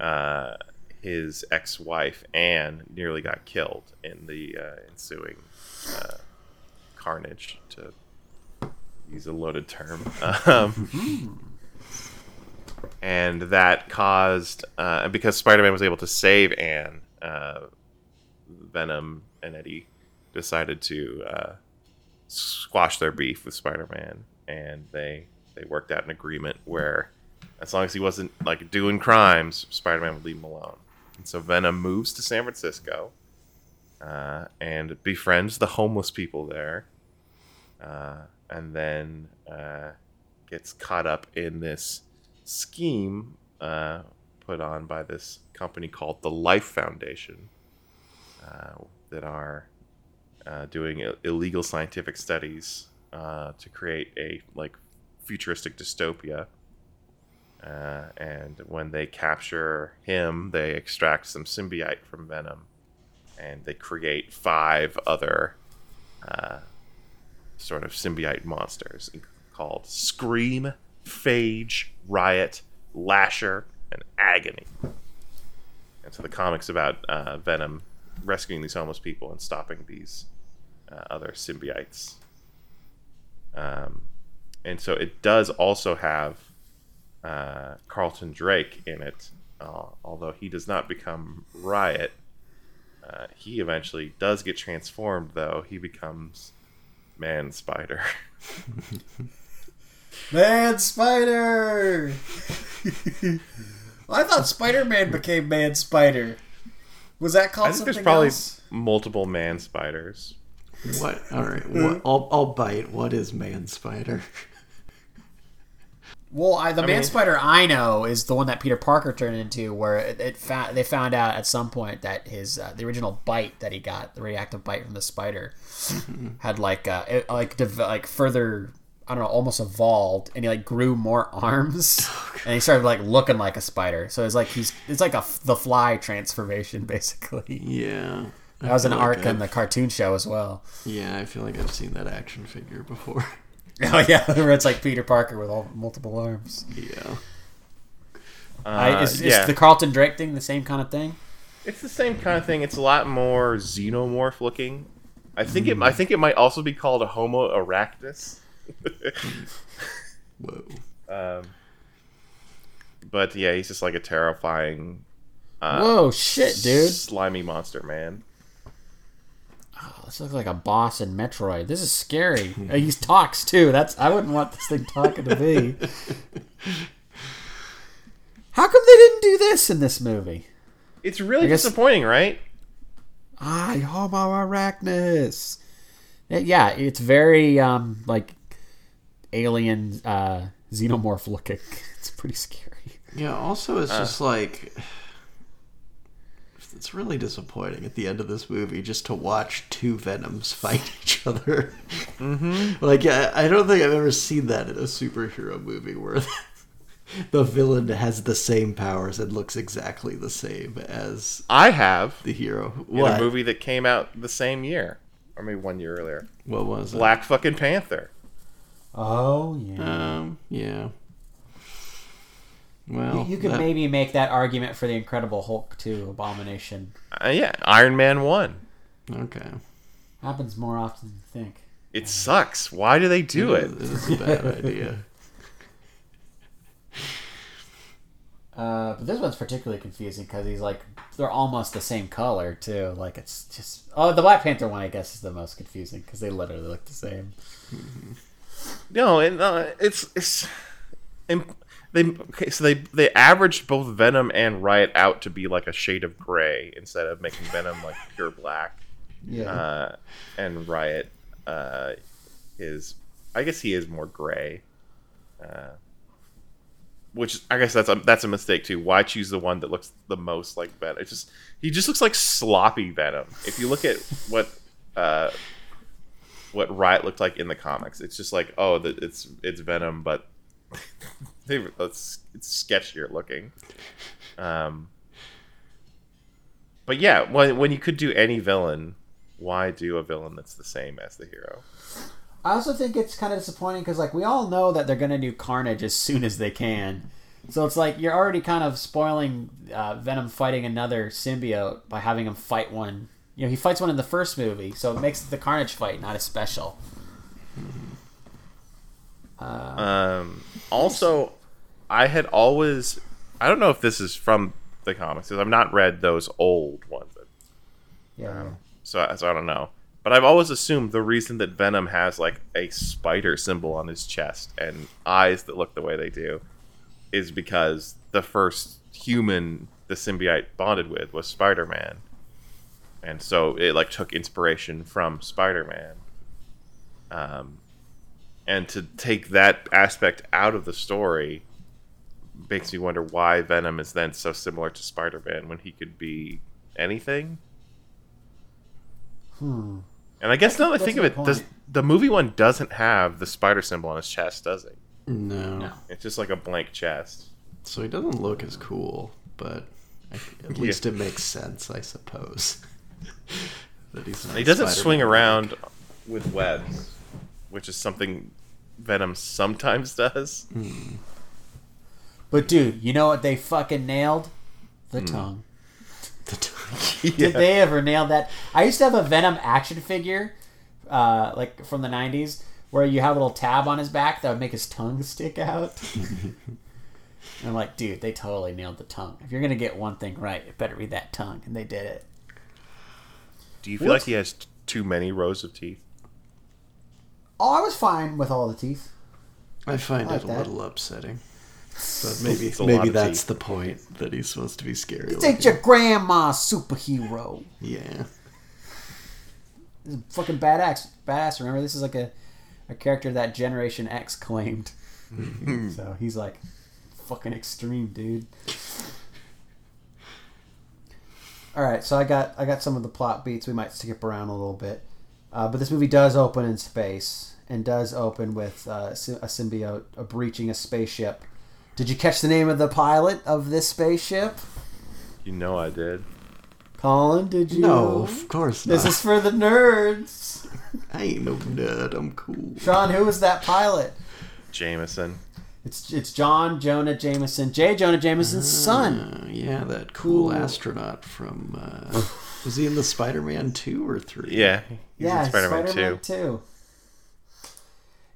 uh, his ex-wife Anne nearly got killed in the uh, ensuing uh, carnage. To use a loaded term, um, and that caused, uh, because Spider-Man was able to save Anne, uh, Venom and Eddie decided to uh, squash their beef with Spider-Man, and they they worked out an agreement where, as long as he wasn't like doing crimes, Spider-Man would leave him alone. And so Venom moves to San Francisco, uh, and befriends the homeless people there, uh, and then uh, gets caught up in this scheme uh, put on by this company called the Life Foundation, uh, that are uh, doing illegal scientific studies uh, to create a like futuristic dystopia. Uh, and when they capture him, they extract some symbiote from Venom, and they create five other uh, sort of symbiote monsters called Scream, Phage, Riot, Lasher, and Agony. And so the comics about uh, Venom rescuing these homeless people and stopping these uh, other symbiotes. Um, and so it does also have uh, Carlton Drake in it, uh, although he does not become Riot. Uh, he eventually does get transformed, though. He becomes Man Spider. Man Spider! I thought Spider Man became Man Spider. Was that called I think something there's probably else? multiple Man Spiders. What? All right. What, mm. I'll, I'll bite. What is man spider? Well, I, the Man mean- Spider I know is the one that Peter Parker turned into, where it, it fa- they found out at some point that his uh, the original bite that he got, the radioactive bite from the spider, had like uh, it, like dev- like further. I don't know, almost evolved, and he like grew more arms, and he started like looking like a spider. So it's like he's it's like a the Fly transformation, basically. Yeah. I That was an like arc in I've- the cartoon show as well. Yeah, I feel like I've seen that action figure before. Oh yeah, where it's like Peter Parker with all multiple arms. yeah. I, Uh, is, yeah. is the Carlton Drake thing the same kind of thing? It's the same kind of thing. It's a lot more xenomorph looking. I think it. I think it might also be called a Homo arachnus. Whoa. um, but yeah, he's just like a terrifying, uh, Whoa, shit, dude. slimy monster man. This looks like a boss in Metroid. This is scary. Uh, he talks too. That's I wouldn't want this thing talking to me. How come they didn't do this in this movie? It's really guess- disappointing, right? Ah, Homo arachnus. Uh, Yeah, it's very um like alien uh xenomorph looking. It's pretty scary. Yeah, also, Uh. it's just like. It's really disappointing at the end of this movie just to watch two Venoms fight each other. Mm-hmm. Like, I, I don't think I've ever seen that in a superhero movie where the villain has the same powers and looks exactly the same as I have the hero. in What? a movie that came out the same year, or maybe one year earlier. What was it? Black fucking Panther. Oh yeah. Um, yeah. Well, you could that- maybe make that argument for the Incredible Hulk too. Abomination Uh, yeah, Iron Man one. Okay. happens more often than you think. It sucks. Why do they do it? This is a bad idea. Uh, but this one's particularly confusing because he's like they're almost the same color too. Like it's just oh the Black Panther one I guess is the most confusing because they literally look the same. No, and uh, it's it's and they okay, so they they averaged both Venom and Riot out to be like a shade of gray instead of making Venom like pure black. Yeah. Uh, and Riot uh, is I guess he is more gray. Uh, which I guess that's a that's a mistake too. Why choose the one that looks the most like Venom? It's just he just looks like sloppy Venom. If you look at what uh, what Riot looked like in the comics, it's just like oh, the, it's it's Venom, but they, it's it's sketchier looking. Um, but yeah, when when you could do any villain, why do a villain that's the same as the hero? I also think it's kind of disappointing because like we all know that they're gonna do Carnage as soon as they can. So it's like you're already kind of spoiling uh, Venom fighting another symbiote by having him fight one. You know, he fights one in the first movie, so it makes the Carnage fight not as special. Um, also, I had always I don't know if this is from the comics because I've not read those old ones, Yeah. so so I don't know. But I've always assumed the reason that Venom has like a spider symbol on his chest and eyes that look the way they do is because the first human the symbiote bonded with was Spider-Man. And so it like took inspiration from Spider-Man. Um and to take that aspect out of the story makes me wonder why Venom is then so similar to Spider-Man when he could be anything. Hmm. And I guess now that I think of it, does the movie one doesn't have the spider symbol on his chest, does it? No. No. It's just like a blank chest. So he doesn't look as cool, but I, at Yeah. least it makes sense, I suppose. that he's not He doesn't Spider-Man. swing around with webs, which is something Venom sometimes does. But dude, you know what they fucking nailed? The tongue. The t- Did they ever nail that? I used to have a Venom action figure, uh, like from the '90s, where you have a little tab on his back that would make his tongue stick out. and I'm like, dude, they totally nailed the tongue. If you're gonna get one thing right, it better be that tongue, and they did it. Do you feel like he has t- too many rows of teeth? Oh, I was fine with all the teeth. I find I like it a that. little upsetting. But maybe It's a lot maybe of that's teeth. the point that he's supposed to be scary. This ain't looking. your grandma superhero. Yeah. This is fucking badass. Badass. Remember, this is like a, a character that Generation X claimed. so he's like, fucking extreme, dude. All right, so I got I got some of the plot beats. We might skip around a little bit, uh, but this movie does open in space and does open with uh, a symbiote uh, breaching a spaceship. Did you catch the name of the pilot of this spaceship? You know I did. Colin, did you? No, of course not. This is for the nerds. I ain't no nerd. I'm cool. Sean, who was that pilot? Jameson. It's it's John Jonah Jameson, J. Jonah Jameson's son. Uh, yeah, that cool astronaut from. Uh, was he in the Spider-Man two or three? Yeah, he's yeah, in Spider-Man, Spider-Man 2. 2.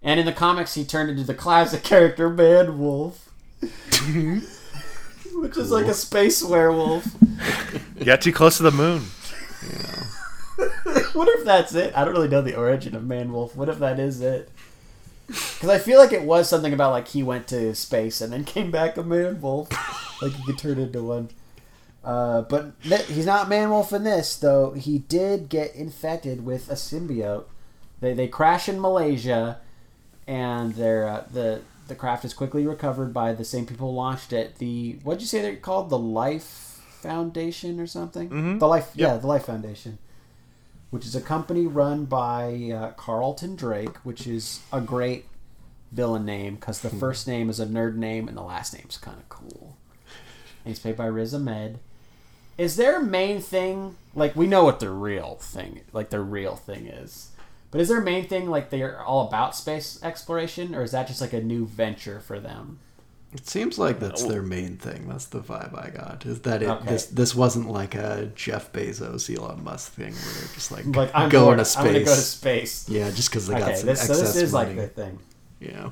And in the comics, he turned into the classic character Man Wolf, which is like a space werewolf. You got too close to the moon. what if that's it? I don't really know the origin of Man Wolf. What if that is it? Because I feel like it was something about like he went to space and then came back a Man Wolf, like he could turn into one. Uh, but he's not Man Wolf in this, though. He did get infected with a symbiote. They they crash in Malaysia, and they're uh, the the craft is quickly recovered by the same people who launched it. The what'd you say they're called? The Life Foundation or something? Mhm. The Life, Yep. yeah, the Life Foundation, which is a company run by uh, Carlton Drake, which is a great villain name because the first name is a nerd name and the last name's kind of cool. And he's played by Riz Ahmed. Is their main thing like we know what their real thing like their real thing is, but is their main thing like they're all about space exploration, or is that just like a new venture for them? It seems like that's Oh. their main thing. That's the vibe I got. Is that it? Okay. This this wasn't like a Jeff Bezos, Elon Musk thing where they're just like, Like I'm going bored, to I'm gonna go to space. space. Yeah, just because they got Okay, some this, so this is money. like their thing. yeah.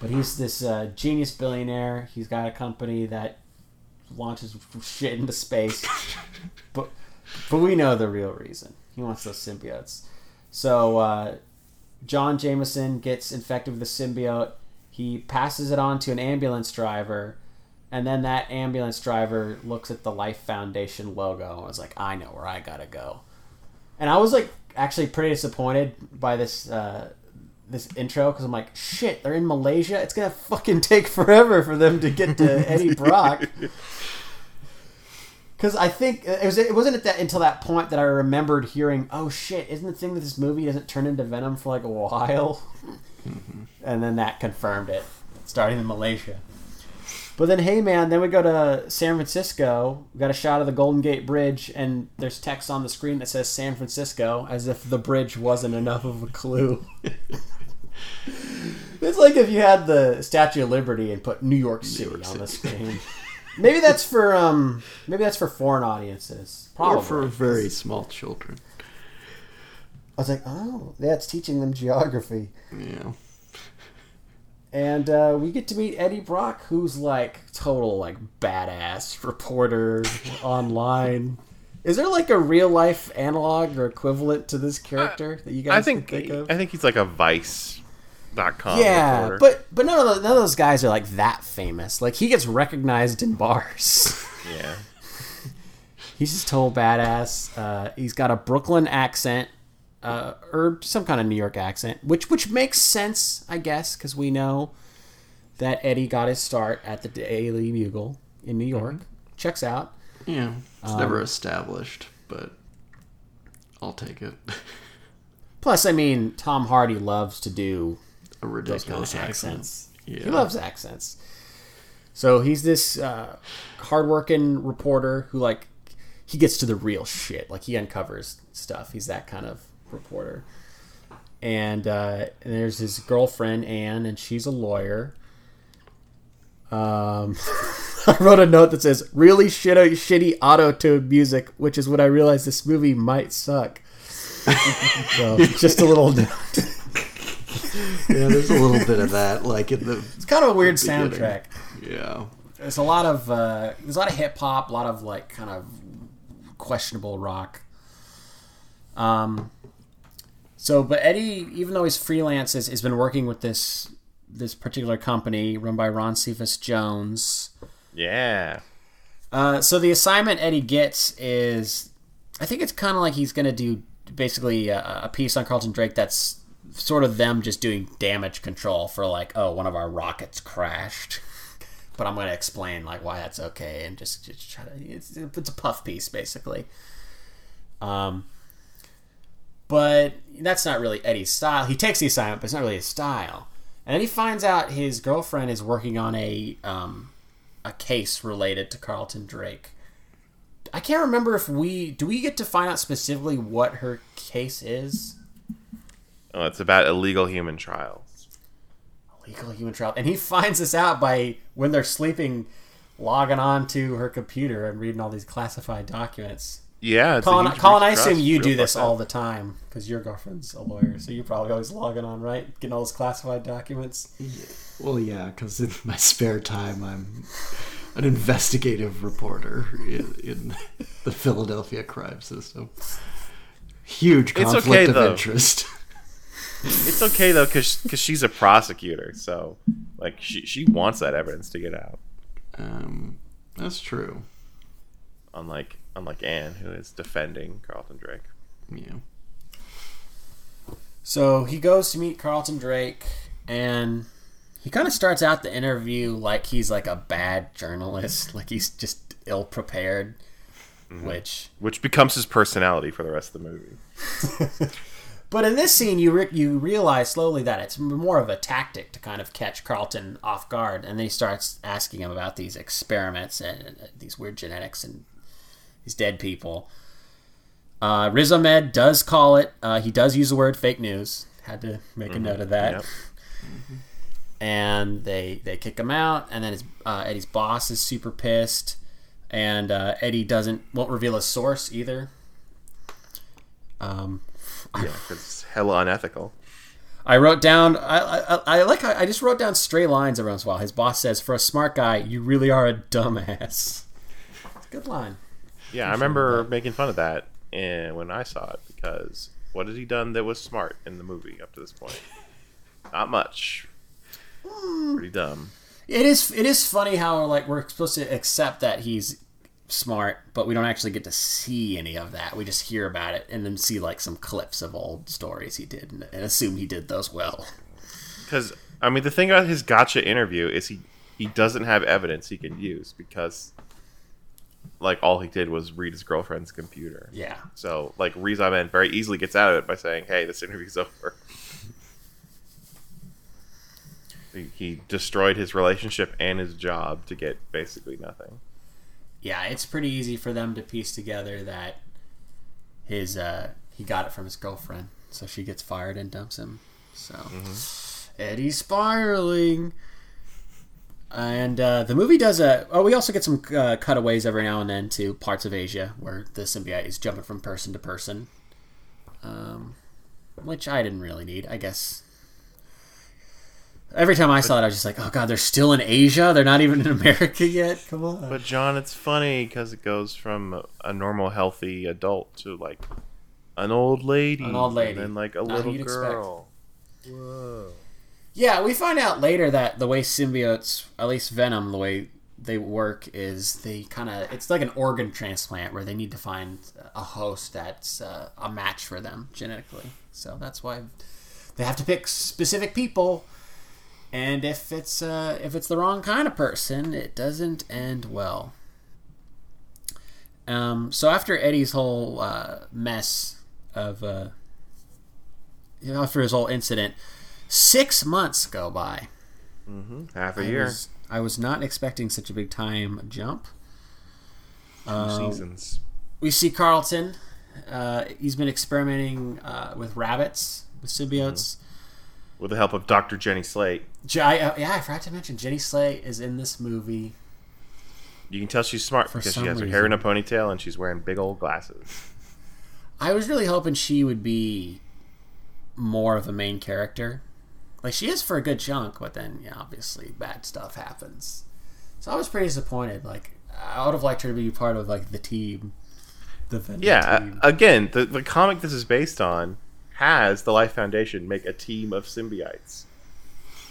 But he's this uh, genius billionaire. He's got a company that launches shit into space. but but we know the real reason. He wants those symbiotes. So uh, John Jameson gets infected with the symbiote. He passes it on to an ambulance driver, and then that ambulance driver looks at the Life Foundation logo and was like, "I know where I gotta go." And I was like, actually pretty disappointed by this uh, this intro because I'm like, shit, they're in Malaysia. It's gonna fucking take forever for them to get to Eddie Brock. Because I think it was it wasn't at that until that point that I remembered hearing, oh shit, isn't the thing that this movie doesn't turn into Venom for like a while? And then that confirmed it, starting in Malaysia. But then, hey man, then we go to San Francisco. We got a shot of the Golden Gate Bridge, and there's text on the screen that says San Francisco, as if the bridge wasn't enough of a clue. it's like if you had the Statue of Liberty and put New York City York on the screen. maybe that's for um, maybe that's for foreign audiences. Probably Or for very small children. I was like, oh, that's teaching them geography. Yeah. And uh, we get to meet Eddie Brock, who's like total like badass reporter online. Is there like a real life analog or equivalent to this character that you guys I think, think of? I think he's like a Vice.com yeah, reporter. but but none of those, none of those guys are like that famous. Like he gets recognized in bars. yeah, He's just total badass. Uh, he's got a Brooklyn accent, uh, or some kind of New York accent, which which makes sense, I guess, because we know that Eddie got his start at the Daily Bugle in New York. Checks out. Yeah. It's Um, never established, but I'll take it. Plus, I mean, Tom Hardy loves to do A those kind ridiculous of accent. accents. Yeah. He loves accents. So he's this uh, hardworking reporter who, like, he gets to the real shit. Like, he uncovers stuff. He's that kind of reporter. And, uh, and there's his girlfriend, Anne, and she's a lawyer. Um, I wrote a note that says, really shitty, shitty auto tune music, which is when I realized this movie might suck. so, just a little note. Yeah, there's a little bit of that, like in the It's kind of a weird soundtrack. yeah. There's a lot of uh, there's a lot of hip hop, a lot of like kind of questionable rock. Um. So, but Eddie, even though he's freelance, has, has been working with this this particular company run by Ron Cephas Jones. yeah. Uh, so the assignment Eddie gets is, I think it's kind of like he's going to do basically a, a piece on Carlton Drake that's sort of them just doing damage control for like, oh, one of our rockets crashed. But I'm going to explain like why that's okay and just, just try to. It's, it's a puff piece basically. Um, but that's not really Eddie's style. He takes the assignment, but it's not really his style. And then he finds out his girlfriend is working on a um, a case related to Carlton Drake. I can't remember if we do we get to find out specifically what her case is. Oh, it's about illegal human trials. illegal human trial, and he finds this out by when they're sleeping, logging on to her computer and reading all these classified documents. Yeah, it's a Colin, huge Colin breach I assume trust. you do this all the time because your girlfriend's a lawyer, so you're probably always logging on, right? Getting all those classified documents. Well, yeah, because in my spare time, I'm an investigative reporter in, in the Philadelphia crime system. Huge It's conflict okay, of though. interest. It's okay though, because she's a prosecutor, so like she she wants that evidence to get out. Um, that's true. Unlike unlike Anne, who is defending Carlton Drake. Yeah. So he goes to meet Carlton Drake, and he kind of starts out the interview like he's like a bad journalist, like he's just ill prepared. Mm-hmm. Which, which becomes his personality for the rest of the movie. but in this scene, you re- you realize slowly that it's more of a tactic to kind of catch Carlton off guard, and then he starts asking him about these experiments and, and these weird genetics and these dead people. Uh, Riz Ahmed does call it. Uh, he does use the word fake news. Had to make a note of that. Yep. and they they kick him out and then his, uh, eddie's boss is super pissed and uh, eddie doesn't won't reveal his source either um, Yeah, because it's hella unethical. i wrote down i, I, I like I just wrote down stray lines every once in a while his boss says for a smart guy you really are a dumbass a good line Yeah, I remember making fun of that and when I saw it because what has he done that was smart in the movie up to this point? Not much. Pretty dumb. it is it is funny how like we're supposed to accept that he's smart but we don't actually get to see any of that we just hear about it and then see like some clips of old stories he did and, and assume he did those well Because I mean, the thing about his gotcha interview is he he doesn't have evidence he can use because like all he did was read his girlfriend's computer. yeah So like Riz Ahmed very easily gets out of it by saying, "Hey, this interview's over." he, he destroyed his relationship and his job to get basically nothing. yeah, it's pretty easy for them to piece together that his uh, he got it from his girlfriend, so she gets fired and dumps him. So Eddie's spiraling, and uh, the movie does a. Oh, we also get some uh, cutaways every now and then to parts of Asia where the symbiote is jumping from person to person, um, which I didn't really need. I guess. Every time I saw it, I was just like, "Oh God, they're still in Asia. They're not even in America yet. Come on." But John, it's funny because it goes from a- normal, healthy adult to like an old lady, An old lady. and then like a Not little you'd expect. girl. Whoa. Yeah, we find out later that the way symbiotes, at least Venom, the way they work is they kind of it's like an organ transplant where they need to find a host that's uh, a match for them genetically. So that's why they have to pick specific people. And if it's uh, if it's the wrong kind of person, it doesn't end well. Um, so after Eddie's whole uh, mess of uh, after his whole incident, six months go by. Half a I year, was, I was not expecting such a big time jump. two seasons. We see Carlton. Uh, he's been experimenting uh, with rabbits, with symbiotes. With the help of Dr. Jenny Slate, J- I- uh, yeah, I forgot to mention Jenny Slate is in this movie. you can tell she's smart because she has her hair in a ponytail and she's wearing big old glasses. I was really hoping she would be more of a main character. Like she is for a good chunk, but then yeah, obviously bad stuff happens. So I was pretty disappointed. Like I would have liked her to be part of like the team. The Venom Yeah, team. again, the the comic this is based on has the Life Foundation make a team of symbiotes.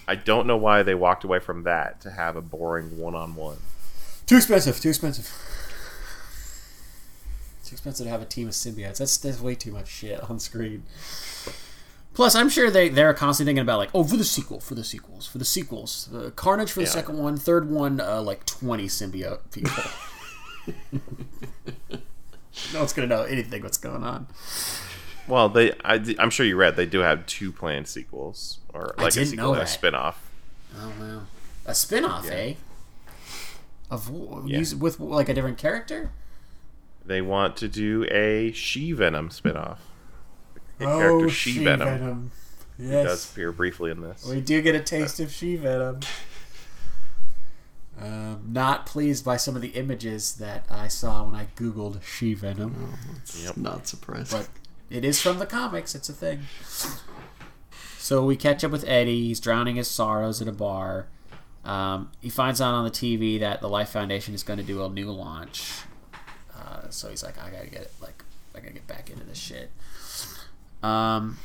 I don't know why they walked away from that to have a boring one-on-one. Too expensive. Too expensive. Too expensive to have a team of symbiotes. That's that's way too much shit on screen. Plus, I'm sure they they're constantly thinking about like, oh, for the sequel, for the sequels, for the sequels. Uh, Carnage for the Yeah. second one, third one, uh, like 20 symbiote people. no one's gonna know anything what's going on. Well, they I, am sure you read they do have two planned sequels or like a sequel and a spin-off. Oh wow, a spin-off, Yeah. eh? Of Yeah. with like a different character. They want to do a She Venom spin-off. The Oh, character She Venom. He Yes. does appear briefly in this. We do get a taste of She Venom. Um, not pleased by some of the images that I saw when I googled She Venom, It's not surprised. but it is from the comics. It's a thing. So we catch up with Eddie. He's drowning his sorrows at a bar. Um, he finds out on the TV that the Life Foundation is going to do a new launch. Uh, so he's like, I gotta get it. Like, I gotta get back into this shit. Um,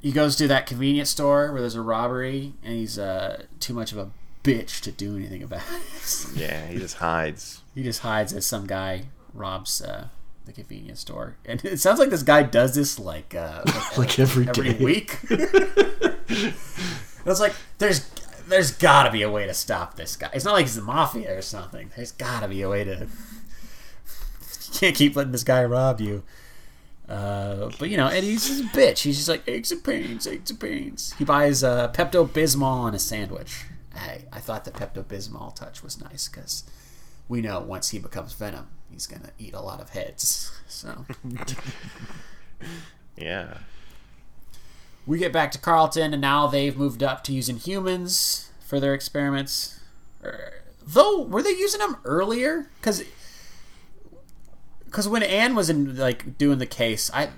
he goes to that convenience store where there's a robbery, and he's uh, too much of a bitch to do anything about it. Yeah, he just hides. he just hides as some guy robs uh, the convenience store, and it sounds like this guy does this like uh, like, Like every every day. week. it's like there's there's got to be a way to stop this guy. It's not like he's the mafia or something. There's got to be a way to. You can't keep letting this guy rob you. Uh, but you know, Eddie's just a bitch. He's just like eggs and pains, eggs and pains. He buys uh, Pepto Bismol and a sandwich. Hey, I thought the Pepto Bismol touch was nice because we know once he becomes Venom, he's gonna eat a lot of heads. So Yeah. we get back to Carlton, and now they've moved up to using humans for their experiments. Er, Though, were they using them earlier? Because because when Anne was in like doing the case, I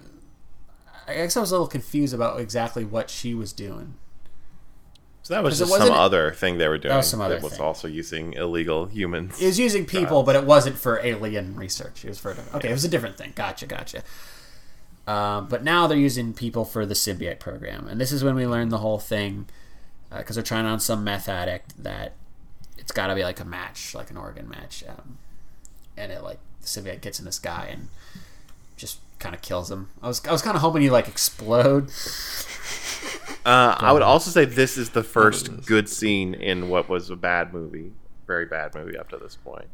I guess I was a little confused about exactly what she was doing. So that was just some other thing they were doing. That was some other that was thing. also using illegal humans. It was using people, but it wasn't for alien research. It was for okay. It was a different thing. Gotcha, gotcha. Um, but now they're using people for the symbiote program, and this is when we learn the whole thing because they're trying on some meth addict that it's got to be like a match, like an organ match, um, and it like the symbiote gets in this guy and just kind of kills him. I was I was kind of hoping he like explode. Uh, I would also say this is the first good scene in what was a bad movie, very bad movie up to this point,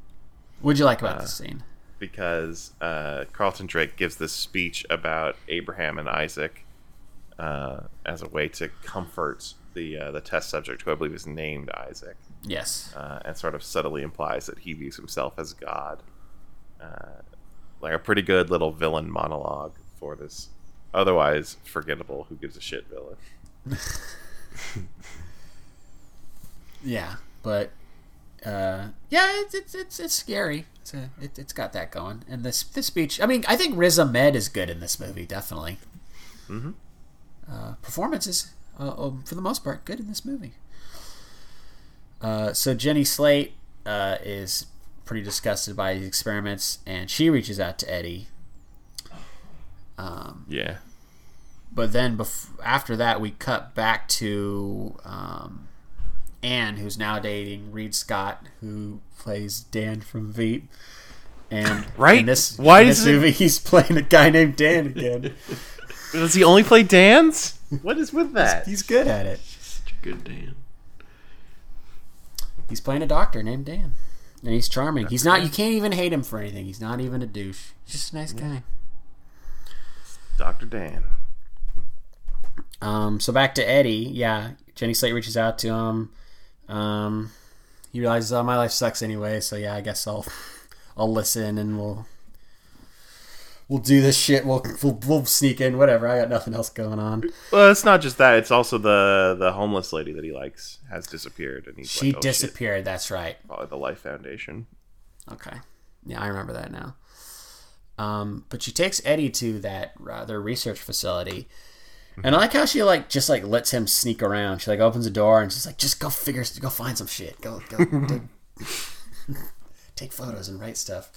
What'd you like about this scene? because uh, Carlton Drake gives this speech about Abraham and Isaac uh, as a way to comfort the uh, the test subject, who I believe is named Isaac, Yes. uh, and sort of subtly implies that he views himself as God. Uh, like a pretty good little villain monologue for this otherwise forgettable who gives a shit villain. Yeah, but uh, yeah, it's it's it's, it's scary. It's a, it, it's got that going, and this this speech. I mean, I think Riz Ahmed is good in this movie. Definitely. Mm-hmm. Uh, performances, uh, um, for the most part, good in this movie. Uh, so Jenny Slate uh, is pretty disgusted by these experiments, and she reaches out to Eddie. Um, Yeah. but then bef- after that, we cut back to um, Anne, who's now dating Reid Scott, who plays Dan from Veep. And Right? in this, Why in does this it- movie, he's playing a guy named Dan again. Does he only play dance? What is with that? he's good at it. Such a good Dan. He's playing a doctor named Dan, and he's charming. He's not. You can't even hate him for anything. He's not even a douche. He's just a nice guy. Dr. Dan. Um, so back to Eddie. Yeah, Jenny Slate reaches out to him. Um, he realizes, oh, my life sucks anyway. So yeah, I guess I'll, I'll listen and we'll, we'll do this shit. We'll, we'll, we'll sneak in. Whatever. I got nothing else going on. Well, it's not just that. It's also the the homeless lady that he likes has disappeared, and he's She like, oh, shit, disappeared. That's right. probably the Life Foundation. Okay. Yeah, I remember that now. Um, but she takes Eddie to that uh, their research facility, and I like how she like just like lets him sneak around. She like opens the door and she's like, "Just go figure, go find some shit. Go, go, go take photos and write stuff."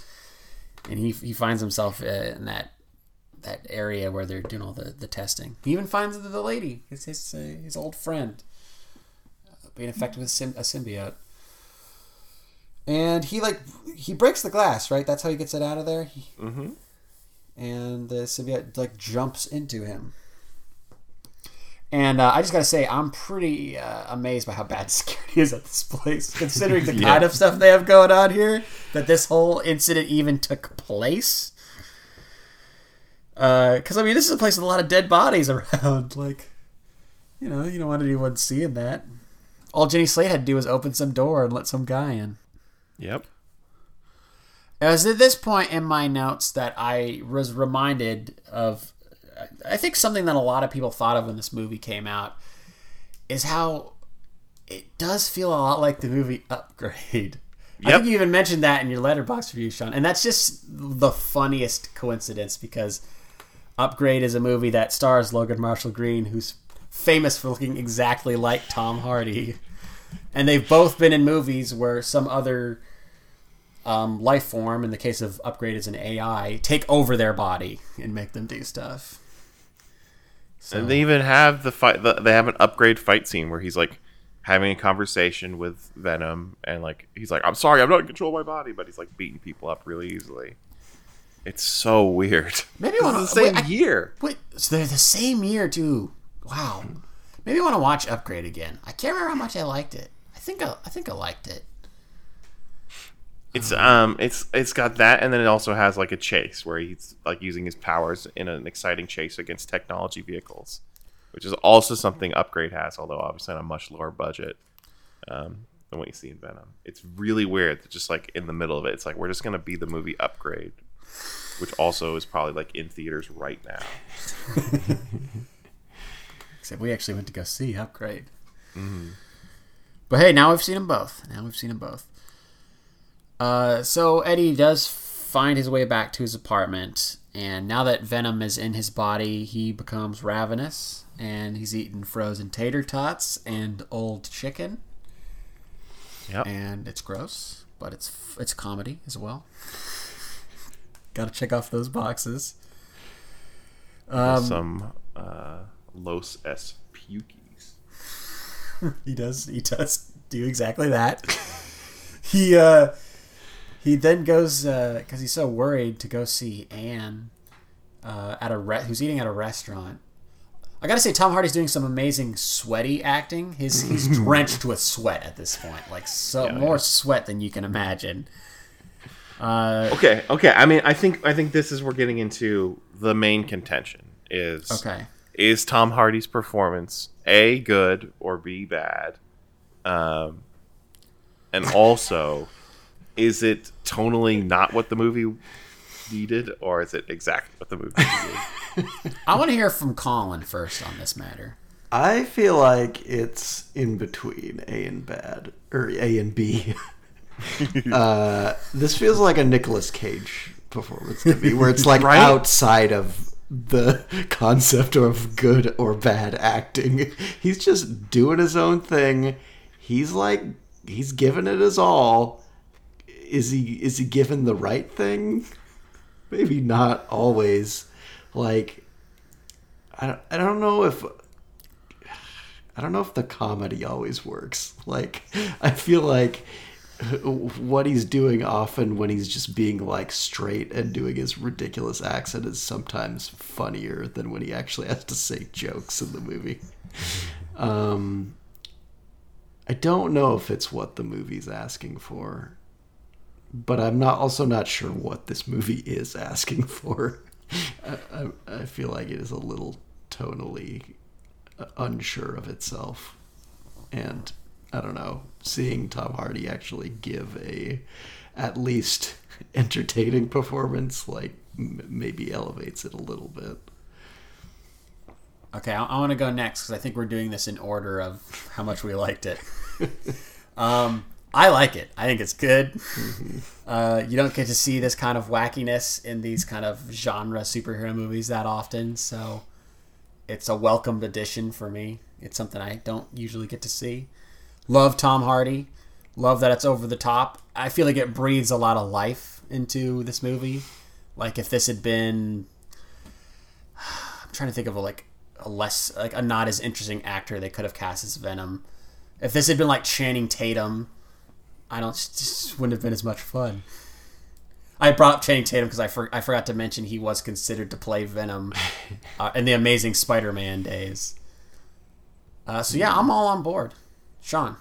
And he he finds himself uh, in that that area where they're doing all the, the testing. He even finds the, the lady, his his, uh, his old friend, uh, being infected with a symbiote and he like he breaks the glass right that's how he gets it out of there he, Mm-hmm. and the symbiote like jumps into him and uh, i just gotta say i'm pretty uh, amazed by how bad security is at this place considering the kind of stuff they have going on here that this whole incident even took place. Because i mean this is a place with a lot of dead bodies around like you know you don't want anyone seeing that. All jenny slate had to do was open some door and let some guy in. Yep. it was at this point in my notes that I was reminded of I think something that a lot of people thought of when this movie came out is how it does feel a lot like the movie Upgrade. I think you even mentioned that in your Letterboxd review, Sean, and that's just the funniest coincidence because Upgrade is a movie that stars Logan Marshall Green, who's famous for looking exactly like Tom Hardy, and they've both been in movies where some other um, life form, in the case of Upgrade is an AI, take over their body and make them do stuff. So, And they even have the fight. The, they have an upgrade fight scene where he's like having a conversation with Venom, and like he's like, "I'm sorry, I'm not in control of my body," but he's like beating people up really easily. It's so weird. Maybe This I wanna- the same wait, I- year. Wait, so they're the same year too? Wow. Maybe I want to watch Upgrade again. I can't remember how much I liked it. I think I, I think I liked it. It's um, it's it's got that, and then it also has like a chase where he's like using his powers in an exciting chase against technology vehicles, which is also something Upgrade has, although obviously on a much lower budget um, than what you see in Venom. It's really weird, that just like in the middle of it, it's like we're just gonna be the movie Upgrade, which also is probably like in theaters right now. Except we actually went to go see Upgrade. But hey, now we've seen them both. Now we've seen them both. Uh, so Eddie does find his way back to his apartment, and now that Venom is in his body, he becomes ravenous, and he's eating frozen tater tots and old chicken, Yep. and it's gross, but it's it's comedy as well. Got to check off those boxes. Um, Some uh, Los Espukies. he does he does do exactly that he uh he then goes because he's so worried to go see anne uh, at a re- who's eating at a restaurant i gotta say tom hardy's doing some amazing sweaty acting his he's drenched with sweat at this point like so Yeah, more yeah. sweat than you can imagine uh Okay, okay. I mean, I think I think this is we're getting into the main contention is okay is Tom Hardy's performance a good or b bad, um, and also is it tonally not what the movie needed, or is it exactly what the movie needed? i want to hear from colin first on this matter I feel like it's in between A and bad or A and B. uh, this feels like a Nicolas Cage performance to me, where it's like Right? outside of the concept of good or bad acting. He's just doing his own thing. He's like he's giving it his all. Is he is he given the right thing? Maybe not always. Like I don't, I don't know if I don't know if the comedy always works. Like, I feel like what he's doing often when he's just being like straight and doing his ridiculous accent is sometimes funnier than when he actually has to say jokes in the movie. Um, I don't know if it's what the movie's asking for, but I'm not also not sure what this movie is asking for. I, I, I feel like it is a little tonally unsure of itself. And I don't know, seeing Tom Hardy actually give a at least entertaining performance like m- maybe elevates it a little bit. Okay, I, I want to go next because I think we're doing this in order of how much we liked it. um, I like it. I think it's good. Uh, you don't get to see this kind of wackiness in these kind of genre superhero movies that often, so it's a welcomed addition for me. It's something I don't usually get to see. Love Tom Hardy. Love that it's over the top. I feel like it breathes a lot of life into this movie. Like if this had been I'm trying to think of a like a less like a not as interesting actor they could have cast as Venom. If this had been like Channing Tatum, I don't just wouldn't have been as much fun. I brought up Channing Tatum because I for, I forgot to mention he was considered to play Venom uh, in the Amazing Spider-Man days. Uh, so yeah, I'm all on board. Sean,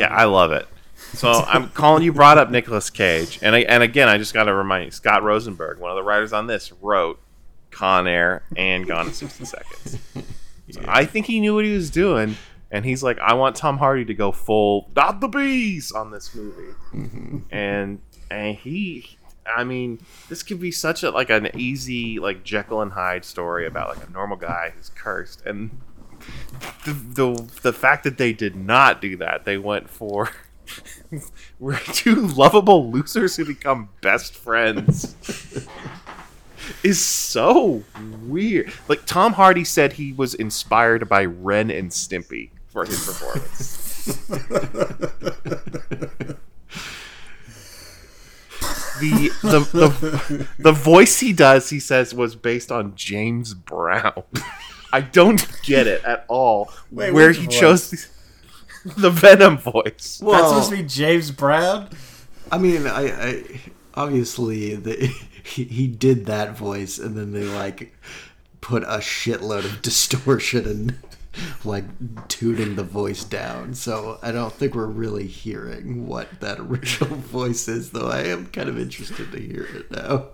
Yeah, I love it. So I'm calling you brought up Nicolas Cage, and I, and again, I just got to remind you, Scott Rosenberg, one of the writers on this, wrote Con Air and Gone in 60 Seconds. So I think he knew what he was doing, and he's like, I want Tom Hardy to go full not the bees on this movie, mm-hmm. and and he, I mean, this could be such a like an easy like Jekyll and Hyde story about like a normal guy who's cursed, and the the, the fact that they did not do that, they went for we're two lovable losers who become best friends. is so weird. Like Tom Hardy said he was inspired by Ren and Stimpy for his performance. the, the the the voice he does, he says, was based on James Brown. I don't get it at all. Wait, where he voice? chose the, the Venom voice. Well, That's supposed to be James Brown. I mean, I, I obviously the, he, he did that voice, and then they like put a shitload of distortion and like tuning the voice down. So I don't think we're really hearing what that original voice is, though. I am kind of interested to hear it now.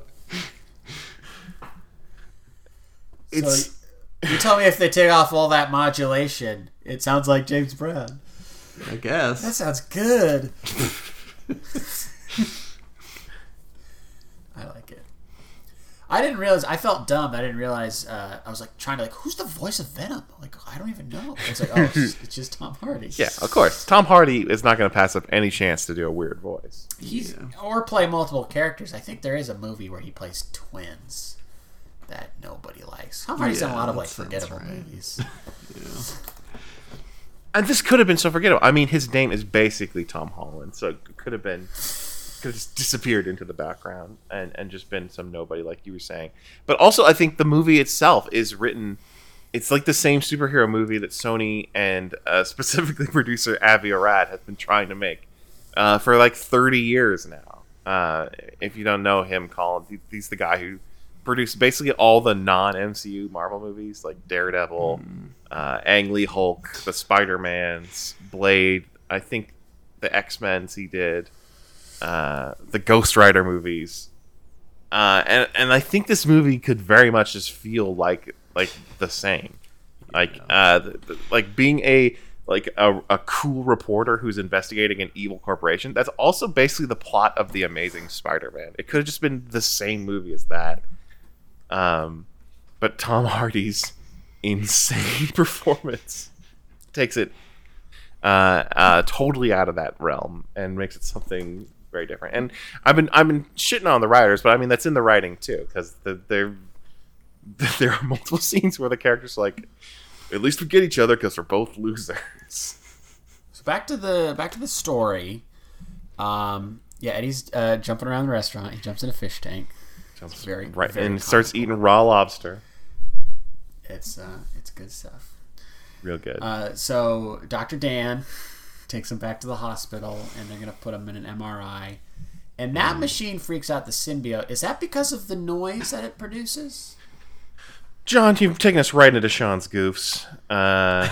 It's so you tell me if they take off all that modulation, it sounds like James Brown. I guess. That sounds good. I like it. I didn't realize. I felt dumb. I didn't realize. Uh, I was like trying to like, who's the voice of Venom? Like, I don't even know. It's like, oh, it's just, it's just Tom Hardy. yeah, of course. Tom Hardy is not going to pass up any chance to do a weird voice. He's or play multiple characters. I think there is a movie where he plays twins that nobody likes. Tom Hardy's in a lot of like forgettable right. movies. And this could have been so forgettable. I mean, his name is basically Tom Holland, so it could have been could have just disappeared into the background and and just been some nobody like you were saying. But also, I think the movie itself is written. It's like the same superhero movie that Sony and uh, specifically producer Avi Arad has been trying to make uh, for like 30 years now. Uh, if you don't know him, Colin, he- he's the guy who produced basically all the non MCU Marvel movies like Daredevil, uh, Ang Lee Hulk, the Spider Mans, Blade. I think the X Men's he did, uh, the Ghost Rider movies, uh, and and I think this movie could very much just feel like like the same, like uh, th- th- like being a like a, a cool reporter who's investigating an evil corporation. That's also basically the plot of the Amazing Spider-Man. It could have just been the same movie as that. Um, but Tom Hardy's insane performance takes it uh, uh, totally out of that realm and makes it something very different. And I've been I've been shitting on the writers, but I mean that's in the writing too because the, there there are multiple scenes where the characters are like at least we get each other because we're both losers. So back to the back to the story. Um, yeah, Eddie's uh, jumping around the restaurant. He jumps in a fish tank. Jumps very- right very and starts eating raw lobster. It's uh, it's good stuff. Real good. Uh, so Dr. Dan takes him back to the hospital, and they're gonna put him in an MRI. And Mm. that machine freaks out the symbiote. Is that because of the noise that it produces? John, you've taken us right into Sean's goofs. Uh,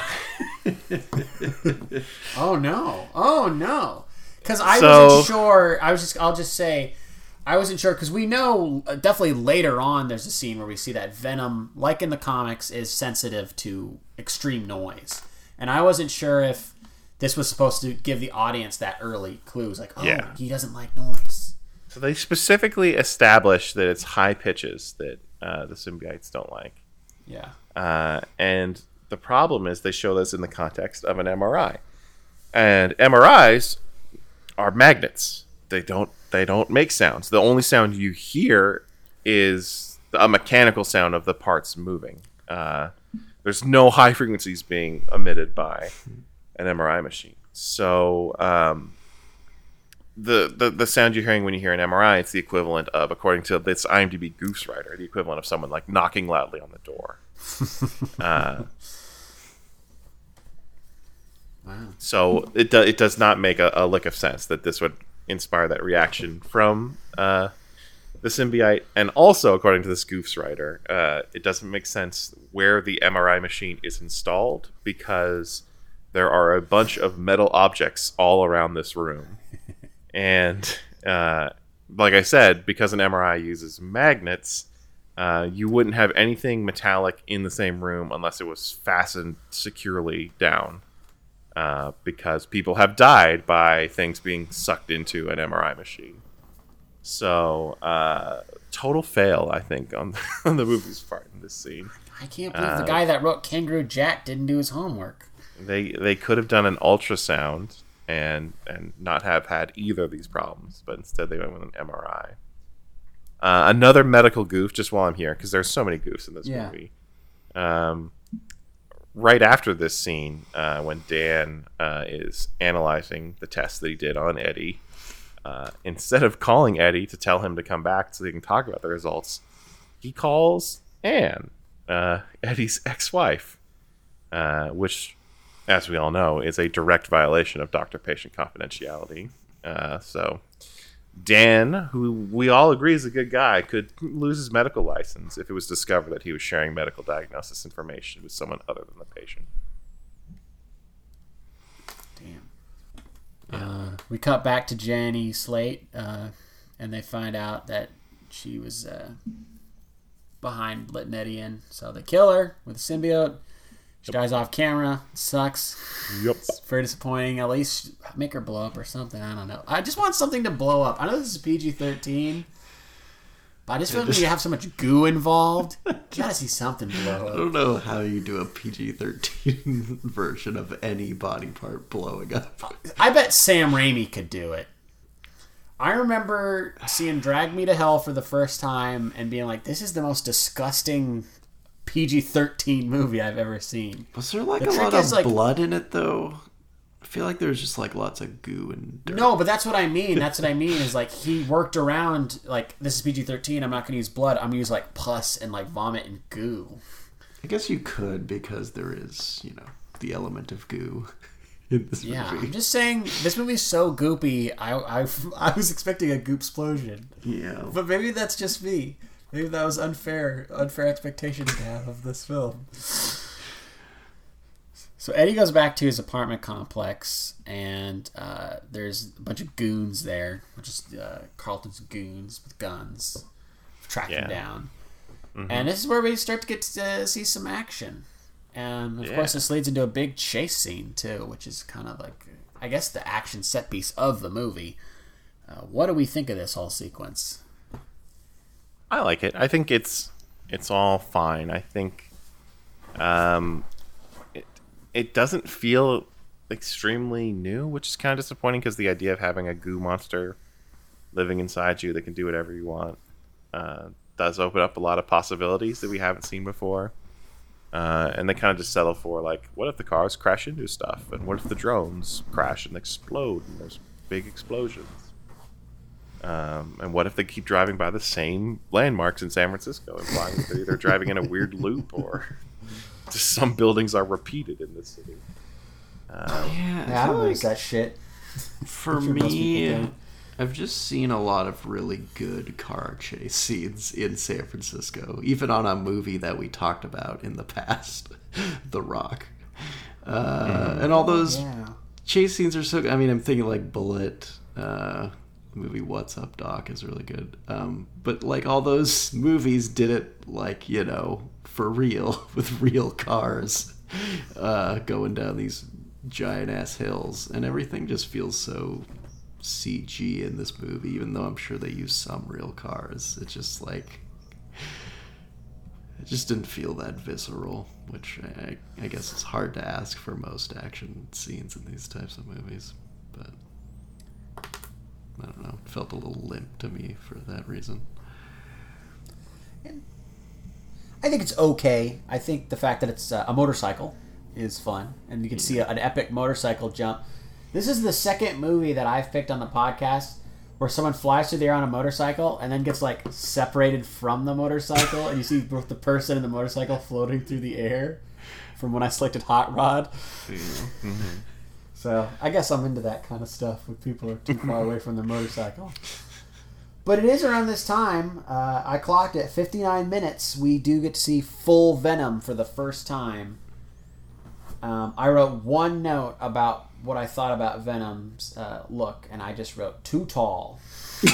Oh no! Oh no! Because I So- wasn't sure. I was just. I'll just say, I wasn't sure because we know uh, definitely later on. There's a scene where we see that Venom, like in the comics, is sensitive to extreme noise, and I wasn't sure if this was supposed to give the audience that early clues, like, oh, Yeah. he doesn't like noise. so they specifically establish that it's high pitches that uh, the symbiotes don't like. Yeah. Uh, and the problem is they show this in the context of an MRI. And MRIs are magnets. They don't they don't make sounds. The only sound you hear is a mechanical sound of the parts moving. Uh, there's no high frequencies being emitted by an MRI machine. So um, the, the the sound you're hearing when you hear an MRI, it's the equivalent of, according to this IMDb Goofs writer, the equivalent of someone like knocking loudly on the door. uh, Wow. so it do, it does not make a, a lick of sense that this would inspire that reaction from uh, the symbiote, and also according to this Goofs writer, uh, it doesn't make sense where the MRI machine is installed because there are a bunch of metal objects all around this room, and uh, like I said, because an MRI uses magnets. Uh, you wouldn't have anything metallic in the same room unless it was fastened securely down uh, because people have died by things being sucked into an MRI machine. So uh, total fail, I think, on on the movie's part in this scene. I can't believe the guy that wrote Kangaroo Jack didn't do his homework. They they could have done an ultrasound and and not have had either of these problems, but instead they went with an MRI. Uh, another medical goof, just while I'm here, because there's so many goofs in this Yeah. movie. Um, right after this scene, uh, when Dan uh, is analyzing the test that he did on Eddie, uh, instead of calling Eddie to tell him to come back so they can talk about the results, he calls Anne, uh, Eddie's ex-wife, uh, which, as we all know, is a direct violation of doctor-patient confidentiality. Uh, so. Dan, who we all agree is a good guy, could lose his medical license if it was discovered that he was sharing medical diagnosis information with someone other than the patient. Damn. Uh, we cut back to Jenny Slate, uh, and they find out that she was uh, behind letting Eddie in. So they kill her with symbiote. She dies off camera. Sucks. Yep. It's very disappointing. At least make her blow up or something. I don't know. I just want something to blow up. I know this is PG thirteen, but I just feel like you have so much goo involved, you gotta see something blow up. I don't know how you do a PG 13 version of any body part blowing up. I bet Sam Raimi could do it. I remember seeing Drag Me to Hell for the first time and being like, "This is the most disgusting PG thirteen movie I've ever seen." Was there like The a lot of like- blood in it though? I feel like there's just like lots of goo and dirt. No, but that's what I mean. That's what I mean is like he worked around like this is PG thirteen. I'm not going to use blood. I'm to use like pus and like vomit and goo. I guess you could because there is, you know, the element of goo in this Yeah, movie. I'm just saying this movie's so goopy. I I, I was expecting a goop explosion, Yeah. but maybe that's just me. Maybe that was unfair, unfair expectation to have of this film. So Eddie goes back to his apartment complex, and uh, there's a bunch of goons there, which is uh, Carlton's goons with guns, tracking Yeah. down. And this is where we start to get to see some action. And of course, this leads into a big chase scene too, which is kind of like, I guess, the action set piece of the movie. Uh, what do we think of this whole sequence? I like it. I think it's it's all fine. I think um, it it doesn't feel extremely new, which is kind of disappointing because the idea of having a goo monster living inside you that can do whatever you want uh, does open up a lot of possibilities that we haven't seen before. Uh, and they kind of just settle for like, what if the cars crash into stuff, and what if the drones crash and explode, and there's big explosions. Um, and what if they keep driving by the same landmarks in San Francisco, implying that they're either driving in a weird loop or just some buildings are repeated in this city? Um, Yeah, I feel like that shit. for me. I've just seen a lot of really good car chase scenes in San Francisco, even on a movie that we talked about in the past, The Rock. Uh, and all those Yeah. chase scenes are so good. I mean, I'm thinking like Bullitt, uh, the movie What's Up Doc is really good. Um, but like all those movies did it like, you know, for real with real cars uh, going down these giant ass hills. And everything just feels so CG in this movie, even though I'm sure they use some real cars. It's just like. It just didn't feel that visceral, which I, I guess is hard to ask for most action scenes in these types of movies. I don't know, it felt a little limp to me for that reason. I think it's okay. I think the fact that it's uh, a motorcycle is fun, and you can see an epic motorcycle jump. This is the second movie that I've picked on the podcast where someone flies through the air on a motorcycle and then gets like separated from the motorcycle, and you see both the person and the motorcycle floating through the air. From when I selected Hot Rod, so I guess I'm into that kind of stuff when people are too far away from their motorcycle. But it is around this time. Uh, I clocked at 59 minutes. We do get to see full Venom for the first time. Um, I wrote one note about what I thought about Venom's uh, look, and I just wrote too tall.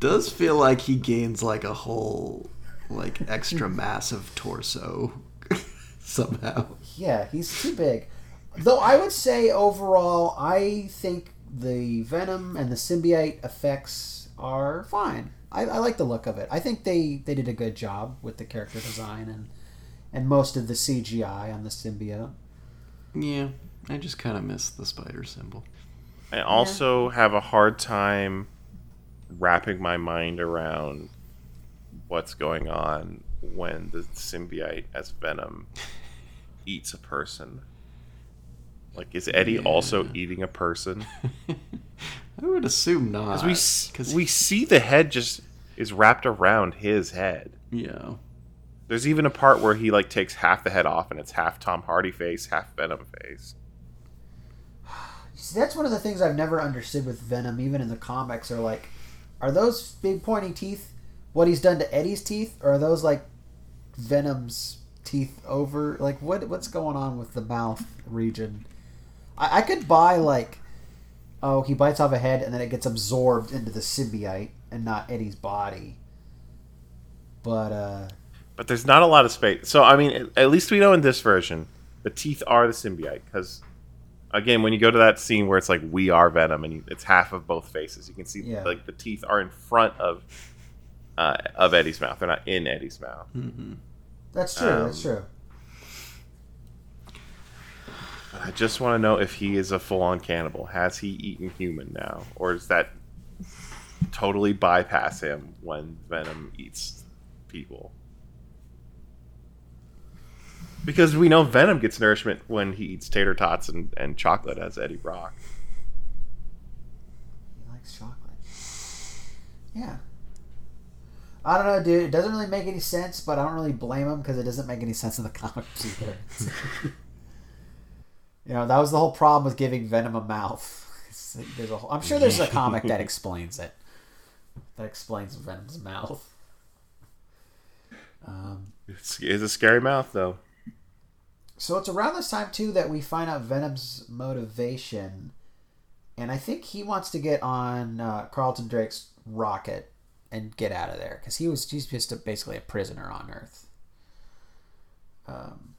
does feel like he gains like a whole like extra massive torso somehow. Yeah, he's too big. Though I would say overall, I think the venom and the symbiote effects are fine. I, I like the look of it. I think they, they did a good job with the character design and and most of the CGI on the symbiote. Yeah, I just kind of miss the spider symbol. I also have a hard time wrapping my mind around what's going on when the symbiote as Venom eats a person. Like, is Eddie also eating a person? I would assume not. Because we because we see the head just is wrapped around his head. yeah. There's even a part where he like takes half the head off and it's half Tom Hardy face, half Venom face. See, that's one of the things I've never understood with Venom, even in the comics, are like, are those big pointy teeth what he's done to Eddie's teeth, or are those like Venom's teeth over? Like, what what's going on with the mouth region? I, I could buy like, oh, he bites off a head and then it gets absorbed into the symbiote and not Eddie's body. But uh, But there's not a lot of space. So I mean, at- at least we know in this version, the teeth are the symbiote. Because again, when you go to that scene where it's like we are Venom and you, it's half of both faces, you can see Yeah. like the teeth are in front of uh, of Eddie's mouth. They're not in Eddie's mouth. That's true. that's Um, true. But I just want to know if he is a full-on cannibal. Has he eaten human now, or does that totally bypass him when Venom eats people? Because we know Venom gets nourishment when he eats tater tots and, and chocolate as Eddie Brock. He likes chocolate. Yeah. I don't know, dude. It doesn't really make any sense, but I don't really blame him because it doesn't make any sense in the comics either. you know, that was the whole problem with giving Venom a mouth. There's a whole, I'm sure there's a comic that explains it. That explains Venom's mouth. Um, It's, it's a scary mouth, though. so it's around this time too that we find out Venom's motivation, and I think he wants to get on uh, Carlton Drake's rocket and get out of there because he was he's just a, basically a prisoner on Earth. Um,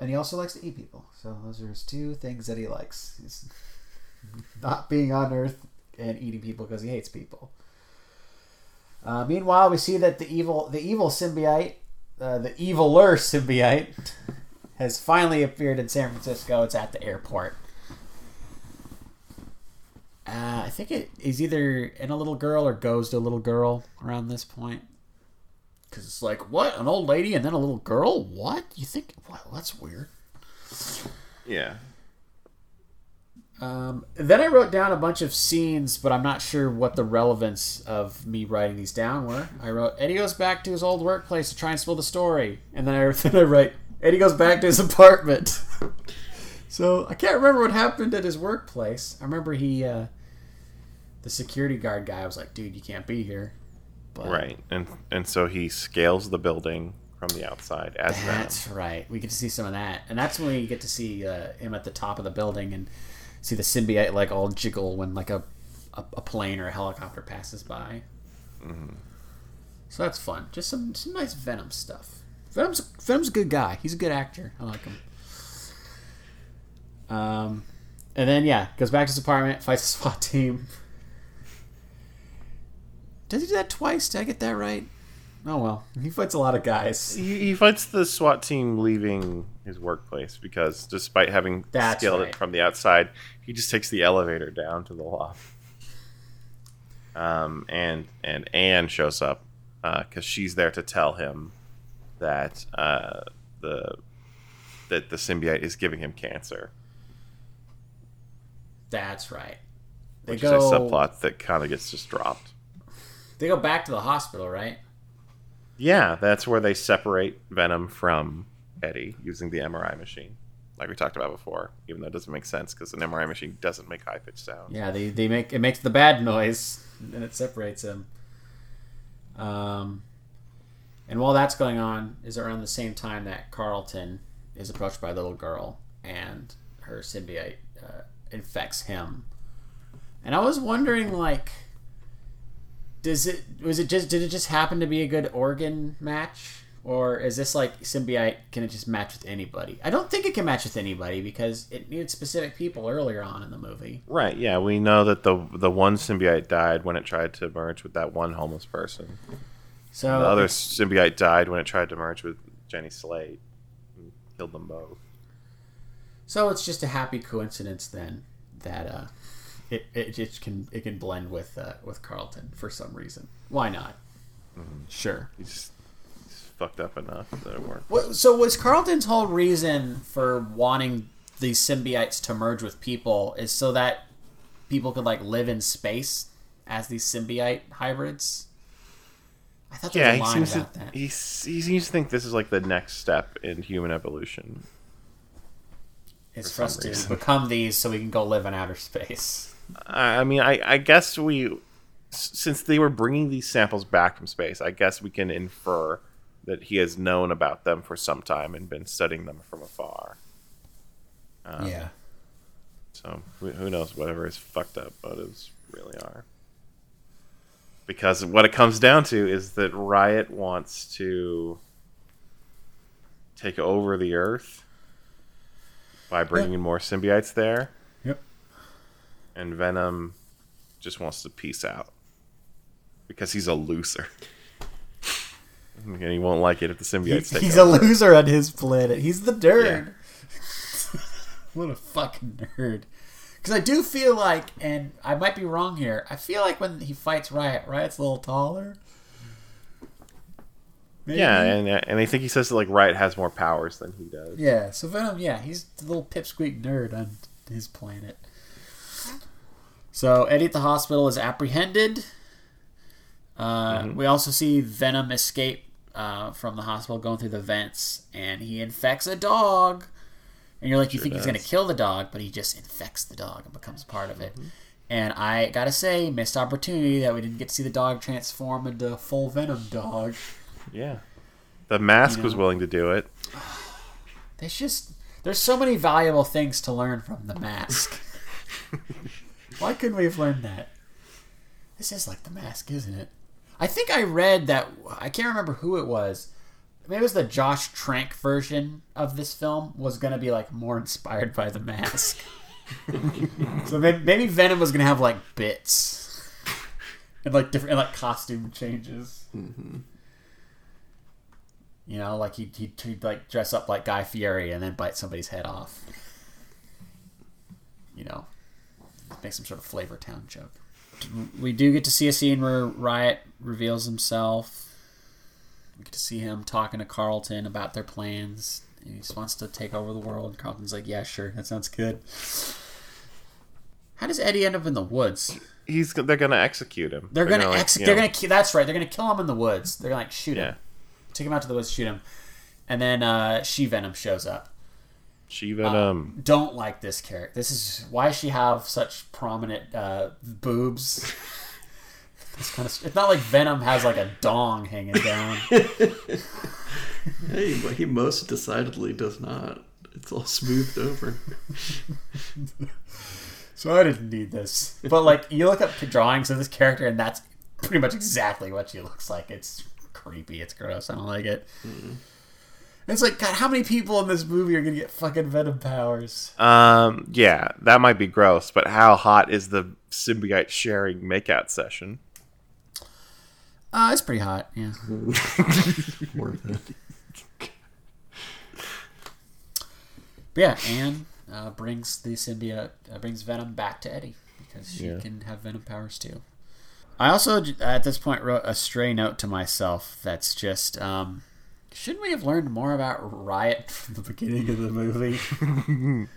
and he also likes to eat people. So those are his two things that he likes: He's not being on Earth and eating people because he hates people. Uh, meanwhile, we see that the evil the evil symbiote uh, the eviler symbiote has finally appeared in San Francisco. It's at the airport. Uh, I think it is either in a little girl or goes to a little girl around this point. Because it's like, what? An old lady and then a little girl? What? You think? Wow, that's weird. Yeah. Um, then I wrote down a bunch of scenes, but I'm not sure what the relevance of me writing these down were. I wrote Eddie goes back to his old workplace to try and spill the story, and then I then I write Eddie goes back to his apartment. so I can't remember what happened at his workplace. I remember he, uh, the security guard guy, was like, "Dude, you can't be here." But Right. And and so he scales the building from the outside as. That's right. We get to see some of that, and that's when we get to see uh, him at the top of the building and see the symbiote like all jiggle when like a a, a plane or a helicopter passes by. So that's fun. Just some some nice Venom stuff. Venom's Venom's a good guy. He's a good actor. I like him. Um, and then yeah, goes back to his apartment, fights the SWAT team. Does he do that twice? Did I get that right? Oh well, he fights a lot of guys. He, he fights the SWAT team leaving his workplace because despite having That's scaled right. it from the outside, he just takes the elevator down to the loft. Um, and and Anne shows up because she's there to tell him that uh, the that the symbiote is giving him cancer, That's right. They which go is a subplot that kind of gets just dropped. They go back to the hospital, right? Yeah, that's where they separate Venom from Eddie using the MRI machine, like we talked about before. Even though it doesn't make sense because an MRI machine doesn't make high pitched sound. Yeah, they, they make it makes the bad noise and it separates them. Um, and while that's going on, is around the same time that Carlton is approached by a little girl and her symbiote uh, infects him. And I was wondering, like, does it was it just did it just happen to be a good organ match, Or is this like symbiote? Can it just match with anybody? I don't think it can match with anybody because it needed specific people earlier on in the movie. Right. Yeah, we know that the the one symbiote died when it tried to merge with that one homeless person. So The other symbiote died when it tried to merge with Jenny Slate. And killed them both. So it's just a happy coincidence then that uh, it, it just can it can blend with uh, with Carlton for some reason. Why not? Sure. He's, he's fucked up enough that it worked. So was Carlton's whole reason for wanting these symbiotes to merge with people is so that people could like live in space as these symbiote hybrids? I thought there Yeah, was a he line seems to that. he, he seems to think this is like the next step in human evolution. It's for for us to become these so we can go live in outer space. I mean, I, I guess we, since they were bringing these samples back from space, I guess we can infer that he has known about them for some time and been studying them from afar. Um, yeah. So who knows whatever his fucked up motives really are. Because what it comes down to is that Riot wants to take over the Earth by bringing more symbiotes there. And Venom just wants to peace out because he's a loser. and he won't like it if the symbiotes take He's a loser on his planet. He's the nerd. what a fucking nerd. Because I do feel like, and I might be wrong here, I feel like when he fights Riot, Riot's a little taller. Maybe? Yeah, and and I think he says that like Riot has more powers than he does. Yeah, so Venom, yeah, he's the little pipsqueak nerd on his planet. So Eddie at the hospital is apprehended. Uh, We also see Venom escape uh, from the hospital, going through the vents, and he infects a dog. And you're like, you think he's going to kill the dog, but he just infects the dog and becomes part of it. And I gotta say, missed opportunity that we didn't get to see the dog transform into a full Venom dog. Yeah. The mask You was willing to do it. There's just there's so many valuable things to learn from the mask. Why couldn't we have learned that? This is like the mask, isn't it? I think I read that I can't remember who it was. Maybe it was the Josh Trank version of this film was going to be like more inspired by the mask. so maybe, maybe Venom was going to have like bits and like different and, like costume changes. Mm-hmm. You know, like he'd, he'd, he'd like dress up like Guy Fieri and then bite somebody's head off. You know, make some sort of Flavor Town joke. We do get to see a scene where Riot reveals himself. We get to see him talking to Carlton about their plans. He just wants to take over the world. Carlton's like, "Yeah, sure, that sounds good." How does Eddie end up in the woods? He's they're gonna execute him. They're, gonna, like, ex- you they're know, gonna ki- that's right. They're gonna kill him in the woods. They're gonna like shoot yeah. him, take him out to the woods, shoot him, and then uh, She Venom shows up. She Venom. Don't like this character. This is why she have such prominent uh, boobs. It's kind of. It's not like Venom has like a dong hanging down. Hey, but he most decidedly does not. It's all smoothed over. So I didn't need this. But like, you look up drawings of this character, and that's pretty much exactly what she looks like. It's creepy. It's gross. I don't like it. It's like, God, how many people in this movie are gonna get fucking venom powers? Um, yeah, that might be gross, but how hot is the symbiote sharing makeout session? Uh, it's pretty hot. Yeah. Worth it. But yeah, Anne uh, brings the symbiote, uh, brings Venom back to Eddie because she Yeah. can have Venom powers too. I also, at this point, wrote a stray note to myself that's just, um, shouldn't we have learned more about Riot from the beginning of the movie?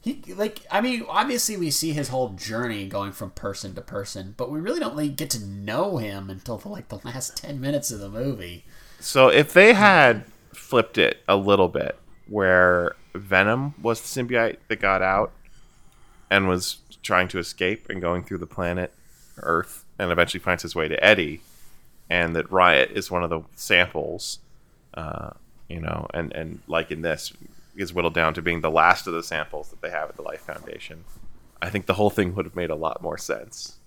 he, like, I mean, obviously we see his whole journey going from person to person, but we really don't like, get to know him until like the last ten minutes of the movie. So if they had flipped it a little bit, where Venom was the symbiote that got out and was trying to escape and going through the planet Earth, and eventually finds his way to Eddie, and that Riot is one of the samples, uh, you know, and and like in this is whittled down to being the last of the samples that they have at the Life Foundation. I think the whole thing would have made a lot more sense.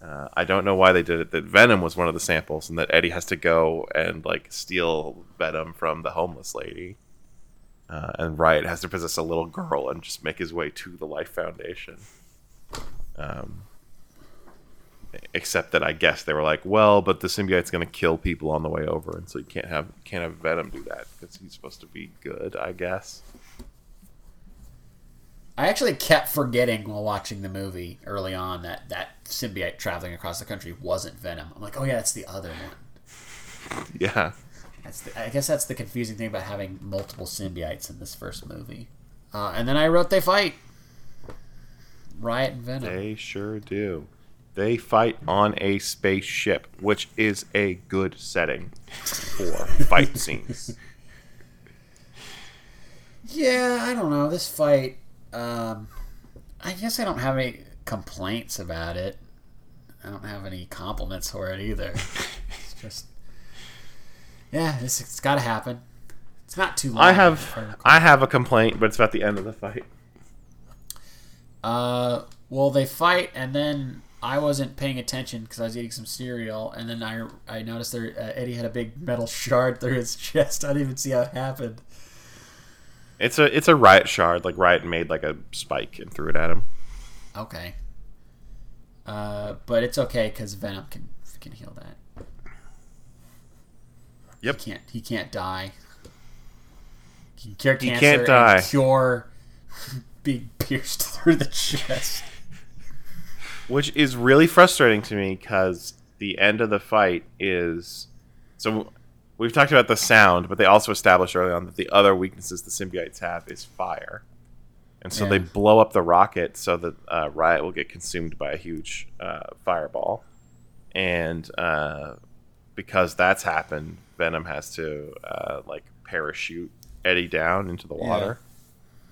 Uh, I don't know why they did it. That Venom was one of the samples, and that Eddie has to go and like steal Venom from the homeless lady, uh, and Riot has to possess a little girl and just make his way to the Life Foundation. Um, except that I guess they were like, well, but the symbiote's going to kill people on the way over, and so you can't have can't have Venom do that because he's supposed to be good, I guess. I actually kept forgetting while watching the movie early on that that symbiote traveling across the country wasn't Venom. I'm like, oh yeah, that's the other one. Yeah. That's the, I guess that's the confusing thing about having multiple symbiotes in this first movie. Uh, and then I wrote they fight. Riot and Venom. They sure do. They fight on a spaceship, which is a good setting for fight scenes. Yeah, I don't know. This fight, um, I guess I don't have any complaints about it. I don't have any compliments for it either. it's just, yeah, this it's got to happen. It's not too long. I have I have a complaint, but it's about the end of the fight. Uh, well, they fight, and then I wasn't paying attention because I was eating some cereal, and then I I noticed there uh, Eddie had a big metal shard through his chest. I didn't even see how it happened. It's a it's a riot shard. Like riot made like a spike and threw it at him. Okay. Uh, but it's okay because Venom can can heal that. Yep. He can't he can't die. He can cure He cancer can't and die. cure being pierced through the chest. Which is really frustrating to me because the end of the fight is so we've talked about the sound but they also established early on that the other weaknesses the symbiotes have is fire. And so Yeah. they blow up the rocket so that uh, riot will get consumed by a huge uh, fireball. And uh, because that's happened venom has to uh, like parachute eddie down into the water.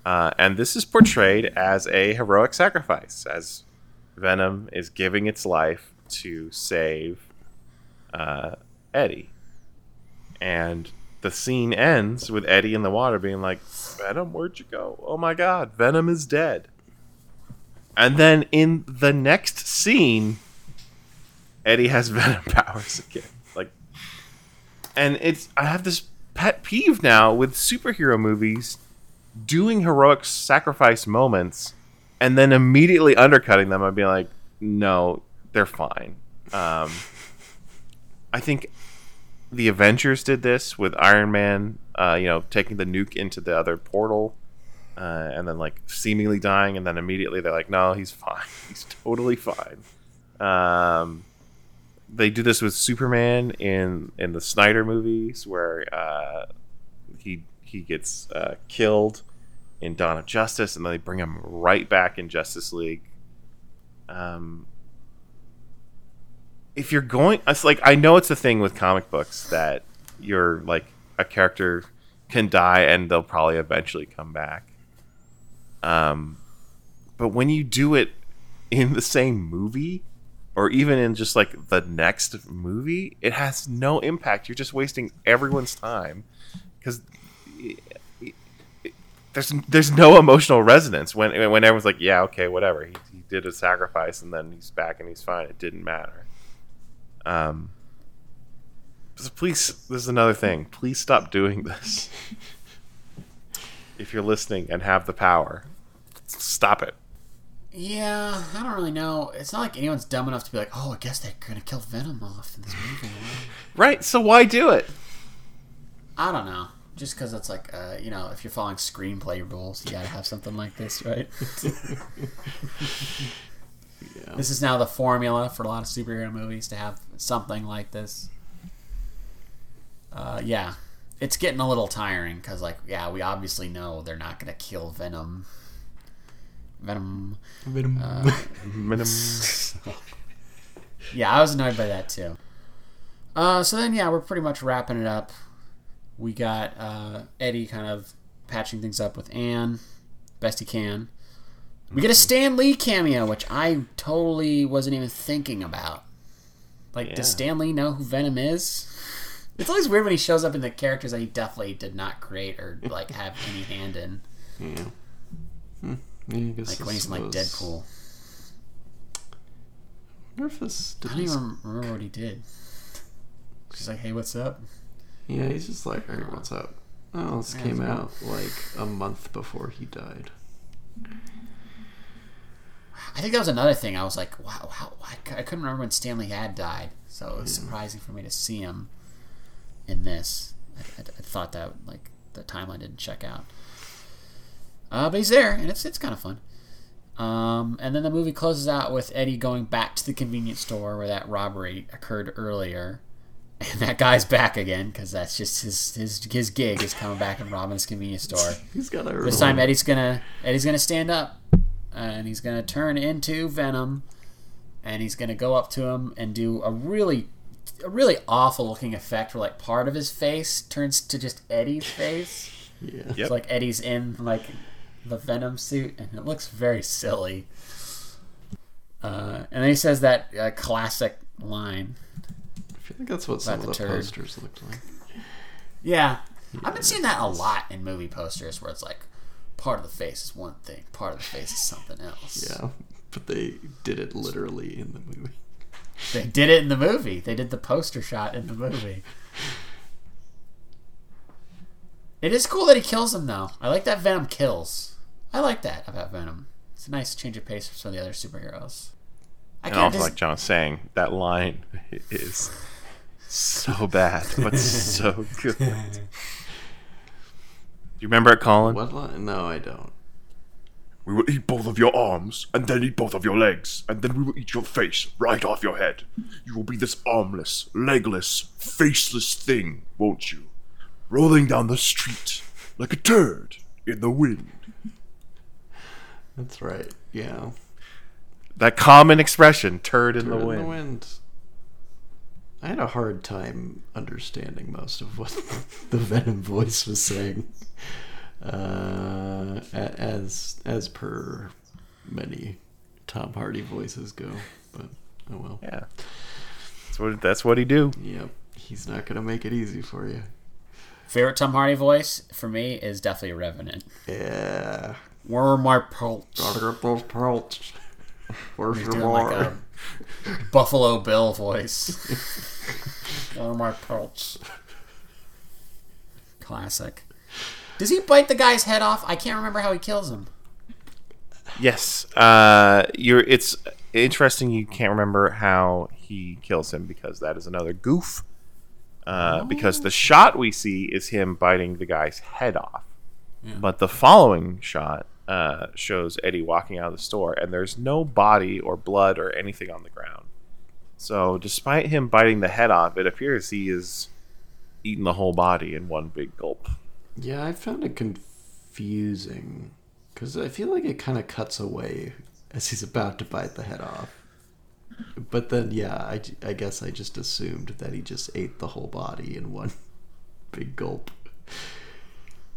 Uh, and this is portrayed as a heroic sacrifice as Venom is giving its life to save uh, Eddie. And the scene ends with Eddie in the water being like, Venom, where'd you go? Oh my god, Venom is dead. And then in the next scene, Eddie has Venom powers again. Like, and it's, I have this pet peeve now with superhero movies doing heroic sacrifice moments and then immediately undercutting them I'd be like, no, they're fine. Um, I think the Avengers did this with Iron Man, uh, you know, taking the nuke into the other portal uh, and then like seemingly dying, and then immediately they're like, no, he's fine. He's totally fine. Um, they do this with Superman in in the Snyder movies, where uh, he he gets uh, killed in Dawn of Justice, and then they bring him right back in Justice League. Um, if you're going, it's like I know it's a thing with comic books that you're like a character can die and they'll probably eventually come back. Um, but when you do it in the same movie, or even in just like the next movie, it has no impact. You're just wasting everyone's time because there's there's no emotional resonance when when everyone's like, yeah, okay, whatever. He, he did a sacrifice and then he's back and he's fine. It didn't matter. Um. So please, this is another thing. Please stop doing this. if you're listening and have the power, stop it. Yeah, I don't really know. It's not like anyone's dumb enough to be like, oh, I guess they're gonna kill Venom off in this movie. Right. So why do it? I don't know. Just because it's like, uh, you know, if you're following screenplay rules, you gotta have something like this, right? This is now the formula for a lot of superhero movies to have something like this. Uh, yeah, it's getting a little tiring because, like, yeah, we obviously know they're not gonna kill Venom. Venom. Uh, Minimum. yeah, I was annoyed by that too. Uh, so then, yeah, we're pretty much wrapping it up. We got uh, Eddie kind of patching things up with Anne, best he can. We get a Stan Lee cameo, which I totally wasn't even thinking about. Like, Yeah. does Stan Lee know who Venom is? It's always weird when he shows up in the characters that he definitely did not create or like have any hand in, Yeah, I guess like when he's in like was- Deadpool. this I don't even remember what he did. She's like, "Hey, what's up?" Yeah, he's just like, hey, what's up? Oh, this Yeah, came out like a month before he died. I think that was another thing. I was like, "Wow, how, I couldn't remember when Stan Lee had died, so it was surprising for me to see him in this. I, I, I thought that like the timeline didn't check out, uh, but he's there, and it's it's kind of fun. Um, and then the movie closes out with Eddie going back to the convenience store where that robbery occurred earlier. And that guy's back again because that's just his, his his gig is coming back in Robin's convenience store. He's got a This time Eddie's gonna Eddie's gonna stand up and he's gonna turn into Venom and he's gonna go up to him and do a really a really awful looking effect where like part of his face turns to just Eddie's face. Yeah. Yep. It's like Eddie's in like the Venom suit and it looks very silly. Uh, and then he says that uh, classic line. I feel like that's what some of the the turd. posters looked like. Yeah. I've been seeing that a lot in movie posters where it's like part of the face is one thing, part of the face is something else. Yeah, but they did it literally in the movie. They did it in the movie. They did the poster shot in the movie. It is cool that he kills him, though. I like that Venom kills. I like that about Venom. It's a nice change of pace from some of the other superheroes. I And can't also, dis- like John was saying, that line is so bad, but so good. Do you remember it, Colin? What line? No, I don't. We will eat both of your arms, and then eat both of your legs, and then we will eat your face right off your head. You will be this armless, legless, faceless thing, won't you? Rolling down the street like a turd in the wind. That's right. Yeah. That common expression, turd in, the, in wind. the wind. I had a hard time understanding most of what the Venom voice was saying, uh, as as per many Tom Hardy voices go. But oh well. Yeah. That's what, that's what he do. Yep. He's not gonna make it easy for you. Favorite Tom Hardy voice for me is definitely Revenant. Yeah. Where are my pelts? Gotta get those pelts. Where's He's your doing like a Buffalo Bill voice. Where are my pelts? Classic. Does he bite the guy's head off? I can't remember how he kills him. Yes. Uh, you're. It's interesting. You can't remember how he kills him because that is another goof. Uh, Because the shot we see is him biting the guy's head off, but the following shot uh, shows Eddie walking out of the store, and there's no body or blood or anything on the ground. So, despite him biting the head off, it appears he is eating the whole body in one big gulp. Yeah, I found it confusing because I feel like it kind of cuts away as he's about to bite the head off. But then, yeah, I, I guess I just assumed that he just ate the whole body in one big gulp.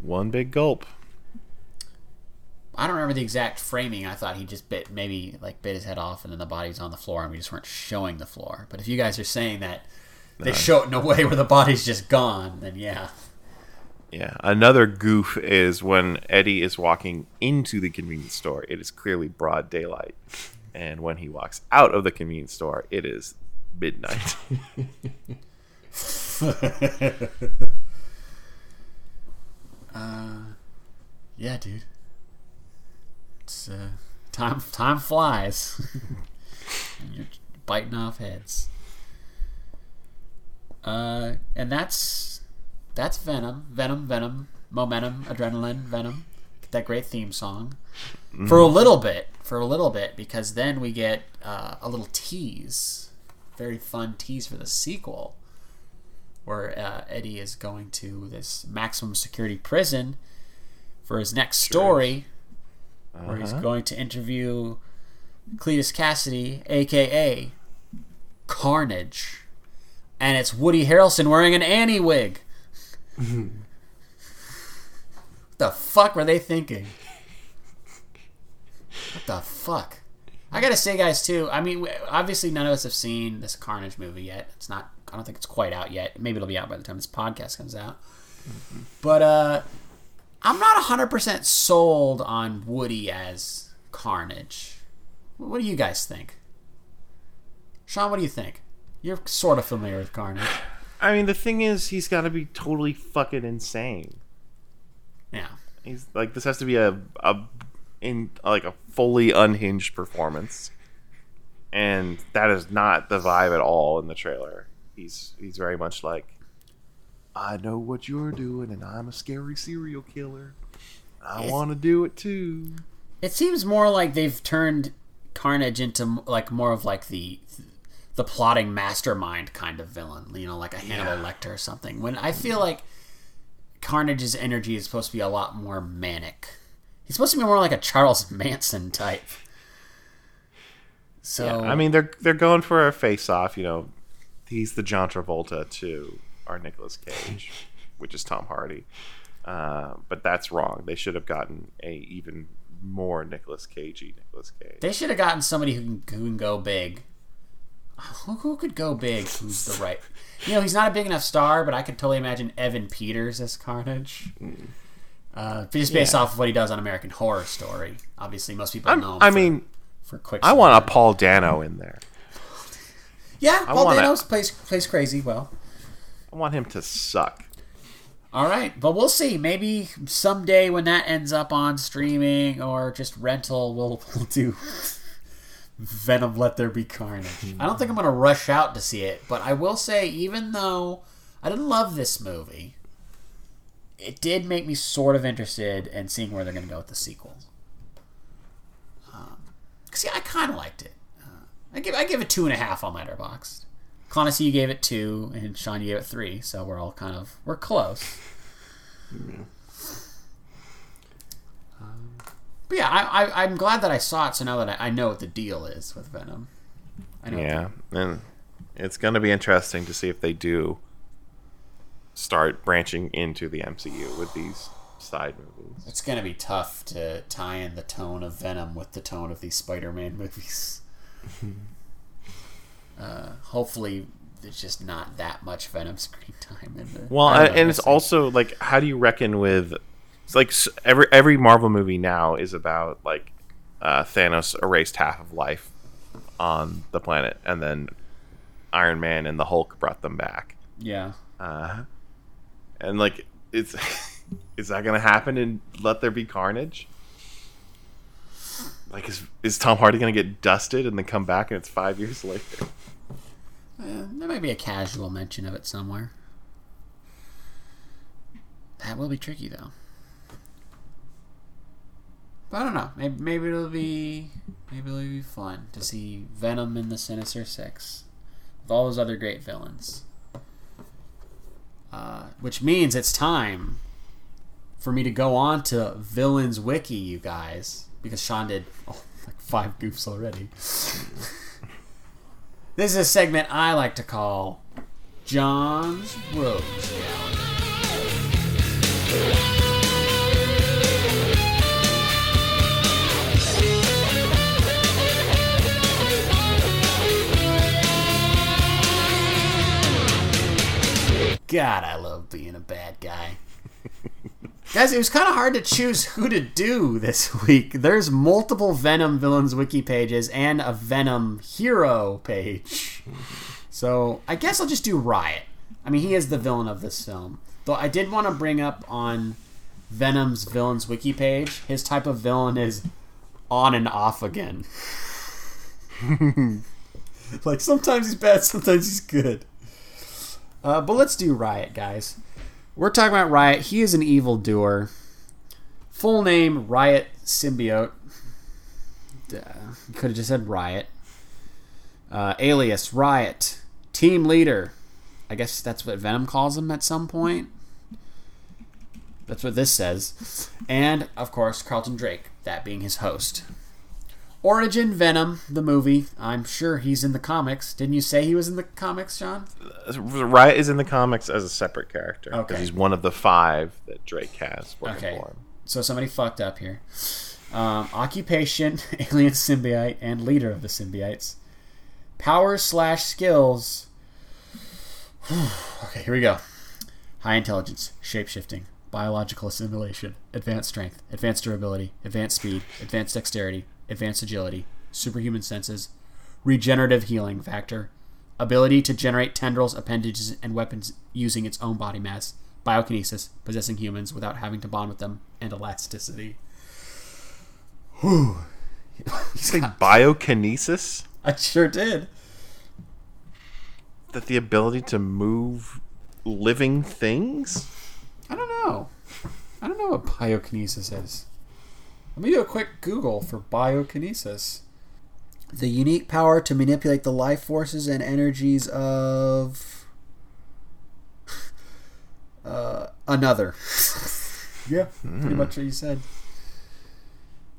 One big gulp. I don't remember the exact framing. I thought he just bit maybe like bit his head off and then the body's on the floor and we just weren't showing the floor. But if you guys are saying that they show it in a way where the body's just gone, then yeah. Yeah. Another goof is when Eddie is walking into the convenience store. It is clearly broad daylight. And when he walks out of the convenience store, it is midnight. uh, Yeah, dude. It's uh, time time flies. and you're biting off heads. Uh, and that's that's Venom, Venom, Venom, momentum, adrenaline, Venom. That great theme song. For a little bit, for a little bit, because then we get uh, a little tease, very fun tease for the sequel, where uh, Eddie is going to this maximum security prison for his next story, where he's going to interview Cletus Cassidy, aka Carnage, and it's Woody Harrelson wearing an Annie wig. what the fuck were they thinking? What the fuck? I gotta say, guys, too. I mean, obviously, none of us have seen this Carnage movie yet. It's not. I don't think it's quite out yet. Maybe it'll be out by the time this podcast comes out. But uh, I'm not 100% sold on Woody as Carnage. What do you guys think? Sean, what do you think? You're sort of familiar with Carnage. I mean, the thing is, he's got to be totally fucking insane. Yeah. He's like this has to be a a in like a fully unhinged performance, and that is not the vibe at all in the trailer. He's he's very much like, I know what you're doing, and I'm a scary serial killer. I want to do it too. It seems more like they've turned Carnage into like more of like the the plotting mastermind kind of villain, you know, like a Hannibal Lecter or something. When I feel like Carnage's energy is supposed to be a lot more manic. He's supposed to be more like a Charles Manson type. So I mean, they're they're going for a face off. You know, he's the John Travolta to our Nicolas Cage, which is Tom Hardy. Uh, but that's wrong. They should have gotten a even more Nicolas Cagey Nicolas Cage. They should have gotten somebody who can, who can go big. Who, who could go big? Who's the right? You know, he's not a big enough star, but I could totally imagine Evan Peters as Carnage. Uh, just based Yeah. off of what he does on American Horror Story. Obviously, most people I'm- know. Him I for, mean, for quick. I want a Paul Dano in there. yeah. Paul Dano plays plays crazy well. I want him to suck. All right, but we'll see. Maybe someday when that ends up on streaming or just rental, we'll, we'll do Venom Let There Be Carnage. I don't think I'm going to rush out to see it, but I will say, even though I didn't love this movie, it did make me sort of interested in seeing where they're going to go with the sequel. Because, yeah, I kind of liked it. Uh, I give I give it two and a half on Letterboxd. Clancy, you gave it two, and Sean, you gave it three. So we're all kind of we're close. Um, but yeah, I, I I'm glad that I saw it, so now that I, I know what the deal is with Venom. I know. Yeah, and it's going to be interesting to see if they do start branching into the MCU with these side movies. It's gonna be tough to tie in the tone of Venom with the tone of these Spider-Man movies. uh, hopefully, there's just not that much Venom screen time in the. Well, I and, it's also like, how do you reckon with? It's like every every Marvel movie now is about like uh, Thanos erased half of life on the planet, and then Iron Man and the Hulk brought them back. yeah. Uh, and like, it's is that gonna happen And Let There Be Carnage? Like, is is Tom Hardy gonna get dusted and then come back and it's five years later? Uh, there might be a casual mention of it somewhere. That will be tricky, though. But I don't know. Maybe, maybe it'll be maybe it'll be fun to see Venom in the Sinister Six with all those other great villains. Uh, which means it's time for me to go on to Villains Wiki, you guys, because Sean did oh, like five goofs already. This is a segment I like to call John's Rogues Gallery. God, I love being a bad guy. Guys, it was kind of hard to choose who to do this week. There's multiple Venom villains wiki pages and a Venom hero page. So I guess I'll just do Riot. I mean, he is the villain of this film. Though I did want to bring up on Venom's villains wiki page, his type of villain is on and off again. like sometimes he's bad, sometimes he's good. Uh, but let's do Riot, guys. We're talking about Riot. He is an evil doer. Full name Riot Symbiote. Duh. Could have just said Riot. Uh, alias Riot. Team leader. I guess that's what Venom calls him at some point. That's what this says. And, of course, Carlton Drake, that being his host. Origin Venom, the movie. I'm sure he's in the comics. Didn't you say he was in the comics, John? Riot is in the comics as a separate character because Okay. he's one of the five that Drake has working Okay. for him. So somebody fucked up here. Um, occupation, alien symbiote, and leader of the symbiotes. Powers slash skills. okay, here we go. High intelligence, shapeshifting, biological assimilation, advanced strength, advanced durability, advanced speed, advanced dexterity, advanced agility, superhuman senses, regenerative healing factor, ability to generate tendrils, appendages, and weapons using its own body mass, biokinesis, possessing humans without having to bond with them, and elasticity. Whew. you Say biokinesis? I sure did. That the ability to move living things? I don't know. I don't know what biokinesis is. Let me do a quick Google for biokinesis. The unique power to manipulate the life forces and energies of uh, another. yeah, pretty much what you said.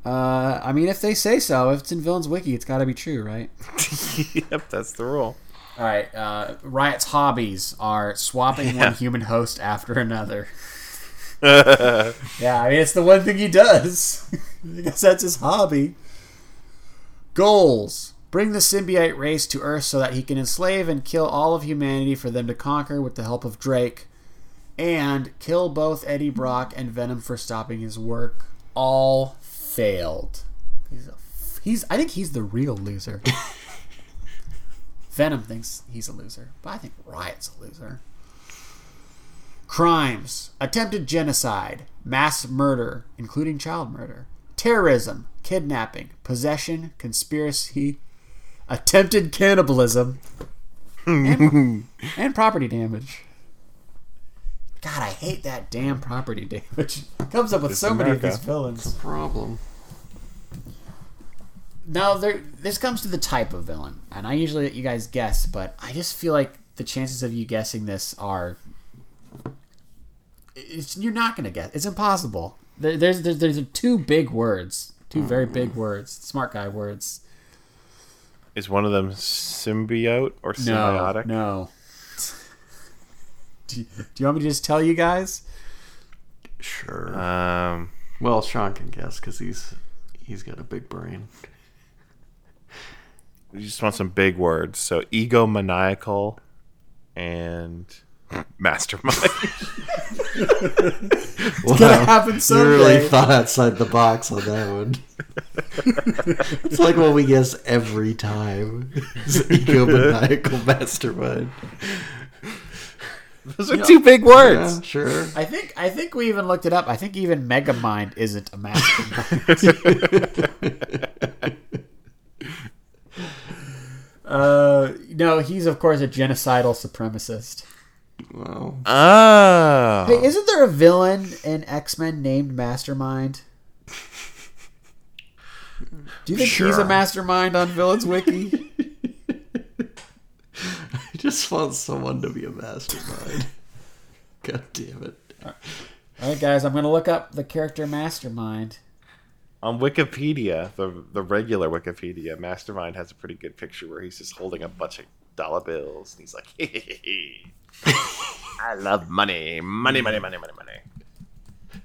Uh, I mean, if they say so, if it's in Villains Wiki, it's got to be true, right? yep, that's the rule. All right. Uh, Riot's hobbies are swapping Yeah. one human host after another. Yeah, I mean, it's the one thing he does. I guess that's his hobby. Goals Bring the symbiote race to Earth so that he can enslave and kill all of humanity for them to conquer with the help of Drake. And kill both Eddie Brock and Venom for stopping his work. All failed. He's, a, he's I think he's the real loser. Venom thinks he's a loser, but I think Riot's a loser. Crimes attempted genocide, mass murder, including child murder, terrorism, kidnapping, possession, conspiracy, attempted cannibalism, and, and property damage. God, I hate that damn property damage. Comes up with It's so many of these villains. Problem. Now, there, this comes to the type of villain, and I usually let you guys guess, but I just feel like the chances of you guessing this are. It's, you're not going to guess. It's impossible. There, there's, there's there's two big words, two very big words, smart guy words. Is one of them symbiote or No, symbiotic? no. Do you, do you want me to just tell you guys? Sure. Um, well, Sean can guess because he's he's got a big brain. you just want some big words. So egomaniacal and mastermind. Wow, gonna happen You really thought outside the box on that one. it's like what we guess every time. It's egomaniacal mastermind. Those are two big words. Yeah, sure. I think I think we even looked it up. I think even Megamind isn't a mastermind. uh, no, he's of course a genocidal supremacist. Well, Oh. Ah. Hey, isn't there a villain in X Men named Mastermind? Do you think he's a mastermind on Villains Wiki? I just want someone to be a mastermind. God damn it. All right, guys, I'm gonna look up the character Mastermind. On Wikipedia, the the regular Wikipedia, Mastermind has a pretty good picture where he's just holding a bunch of dollar bills and he's like, hey, hey, hey, hey. I love money. Money, money, money, money, money.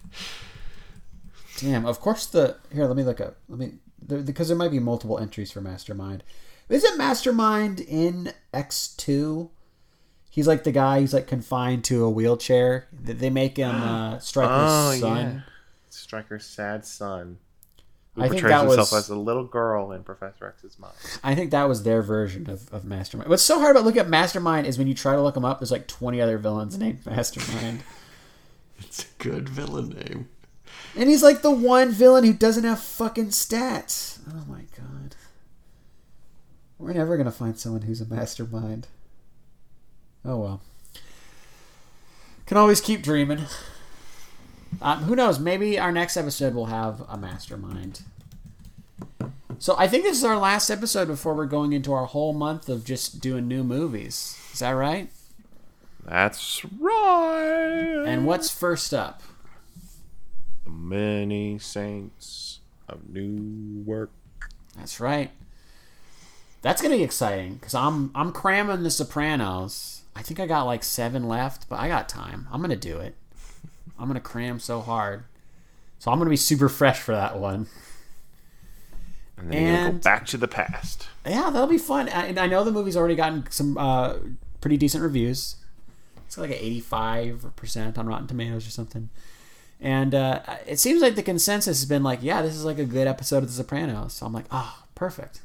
Damn, of course the here. Let me look up. Let me there, because there might be multiple entries for Mastermind. Isn't Mastermind in X two? He's like the guy. He's like confined to a wheelchair. They they make him uh, Stryker's Oh, son. yeah. Stryker's sad son. Who I think portrays that himself was- as a little girl in Professor X's mind. I think that was their version of, of Mastermind. What's so hard about looking at Mastermind is when you try to look him up, there's like 20 other villains named Mastermind. It's a good villain name. and he's like the one villain who doesn't have fucking stats. Oh my god. We're never going to find someone who's a mastermind. Oh well. Can always keep dreaming. Um, who knows? Maybe our next episode will have a mastermind. So I think this is our last episode before we're going into our whole month of just doing new movies. Is that right? That's right. And what's first up? The many saints of Newark. That's right. That's gonna be exciting because I'm I'm cramming The Sopranos. I think I got like seven left, but I got time. I'm gonna do it. I'm gonna cram so hard, so I'm gonna be super fresh for that one. And then you're gonna And- go back to the past. Yeah, that'll be fun. I- And I know the movie's already gotten some uh, pretty decent reviews. It's like an 85% on Rotten Tomatoes or something. And uh, it seems like the consensus has been like, yeah, this is like a good episode of The Sopranos. So I'm like, oh, perfect.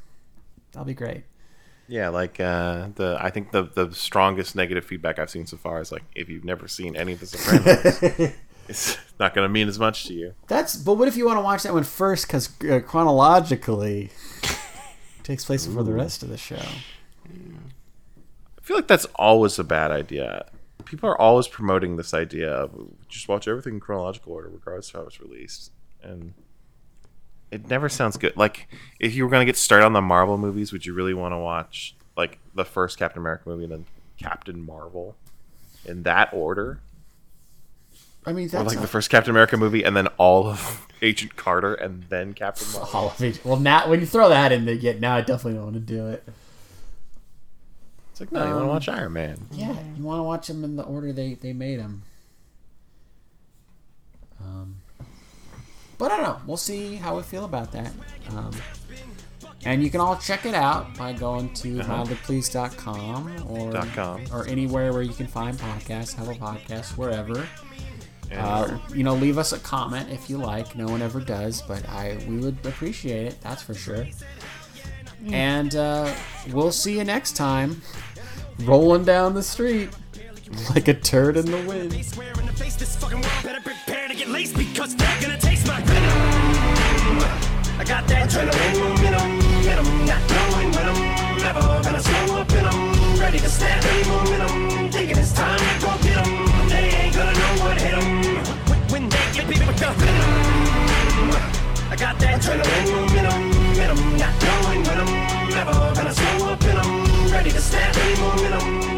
That'll be great. Yeah, like uh, the I think the the strongest negative feedback I've seen so far is like if you've never seen any of the Sopranos, it's not going to mean as much to you. That's but what if you want to watch that one first because uh, chronologically it takes place before the rest of the show. I feel like that's always a bad idea. People are always promoting this idea of just watch everything in chronological order, regardless of how it's released, and it never sounds good. Like if you were going to get started on the Marvel movies, would you really want to watch like the first Captain America movie and then Captain Marvel in that order? I mean, Or like not- the first Captain America movie and then all of Agent Carter and then Captain Marvel? Hall of Fame. Well, now when you throw that in, there, yeah, now I definitely don't want to do it. It's like, no, you want to Um, watch Iron Man. Yeah, you want to watch them in the order they they made them. Um, but I don't know. We'll see how we feel about that. Um, and you can all check it out by going to mildlypleased.com or Dot com. or anywhere where you can find podcasts, Hello Podcasts, wherever. Uh, you know, leave us a comment if you like. No one ever does, but I we would appreciate it. That's for sure. And uh, we'll see you next time. Rolling down the street like a turd in the wind. I got that adrenaline momentum, momentum, not knowing when I'm never gonna slow up and I'm ready to snap. Hey, momentum, taking it's time to go get 'em. They ain't gonna know what hit 'em when they get beat with the venom. I got that adrenaline momentum, momentum, not knowing when I'm never gonna slow up and I'm ready to snap. Hey, momentum.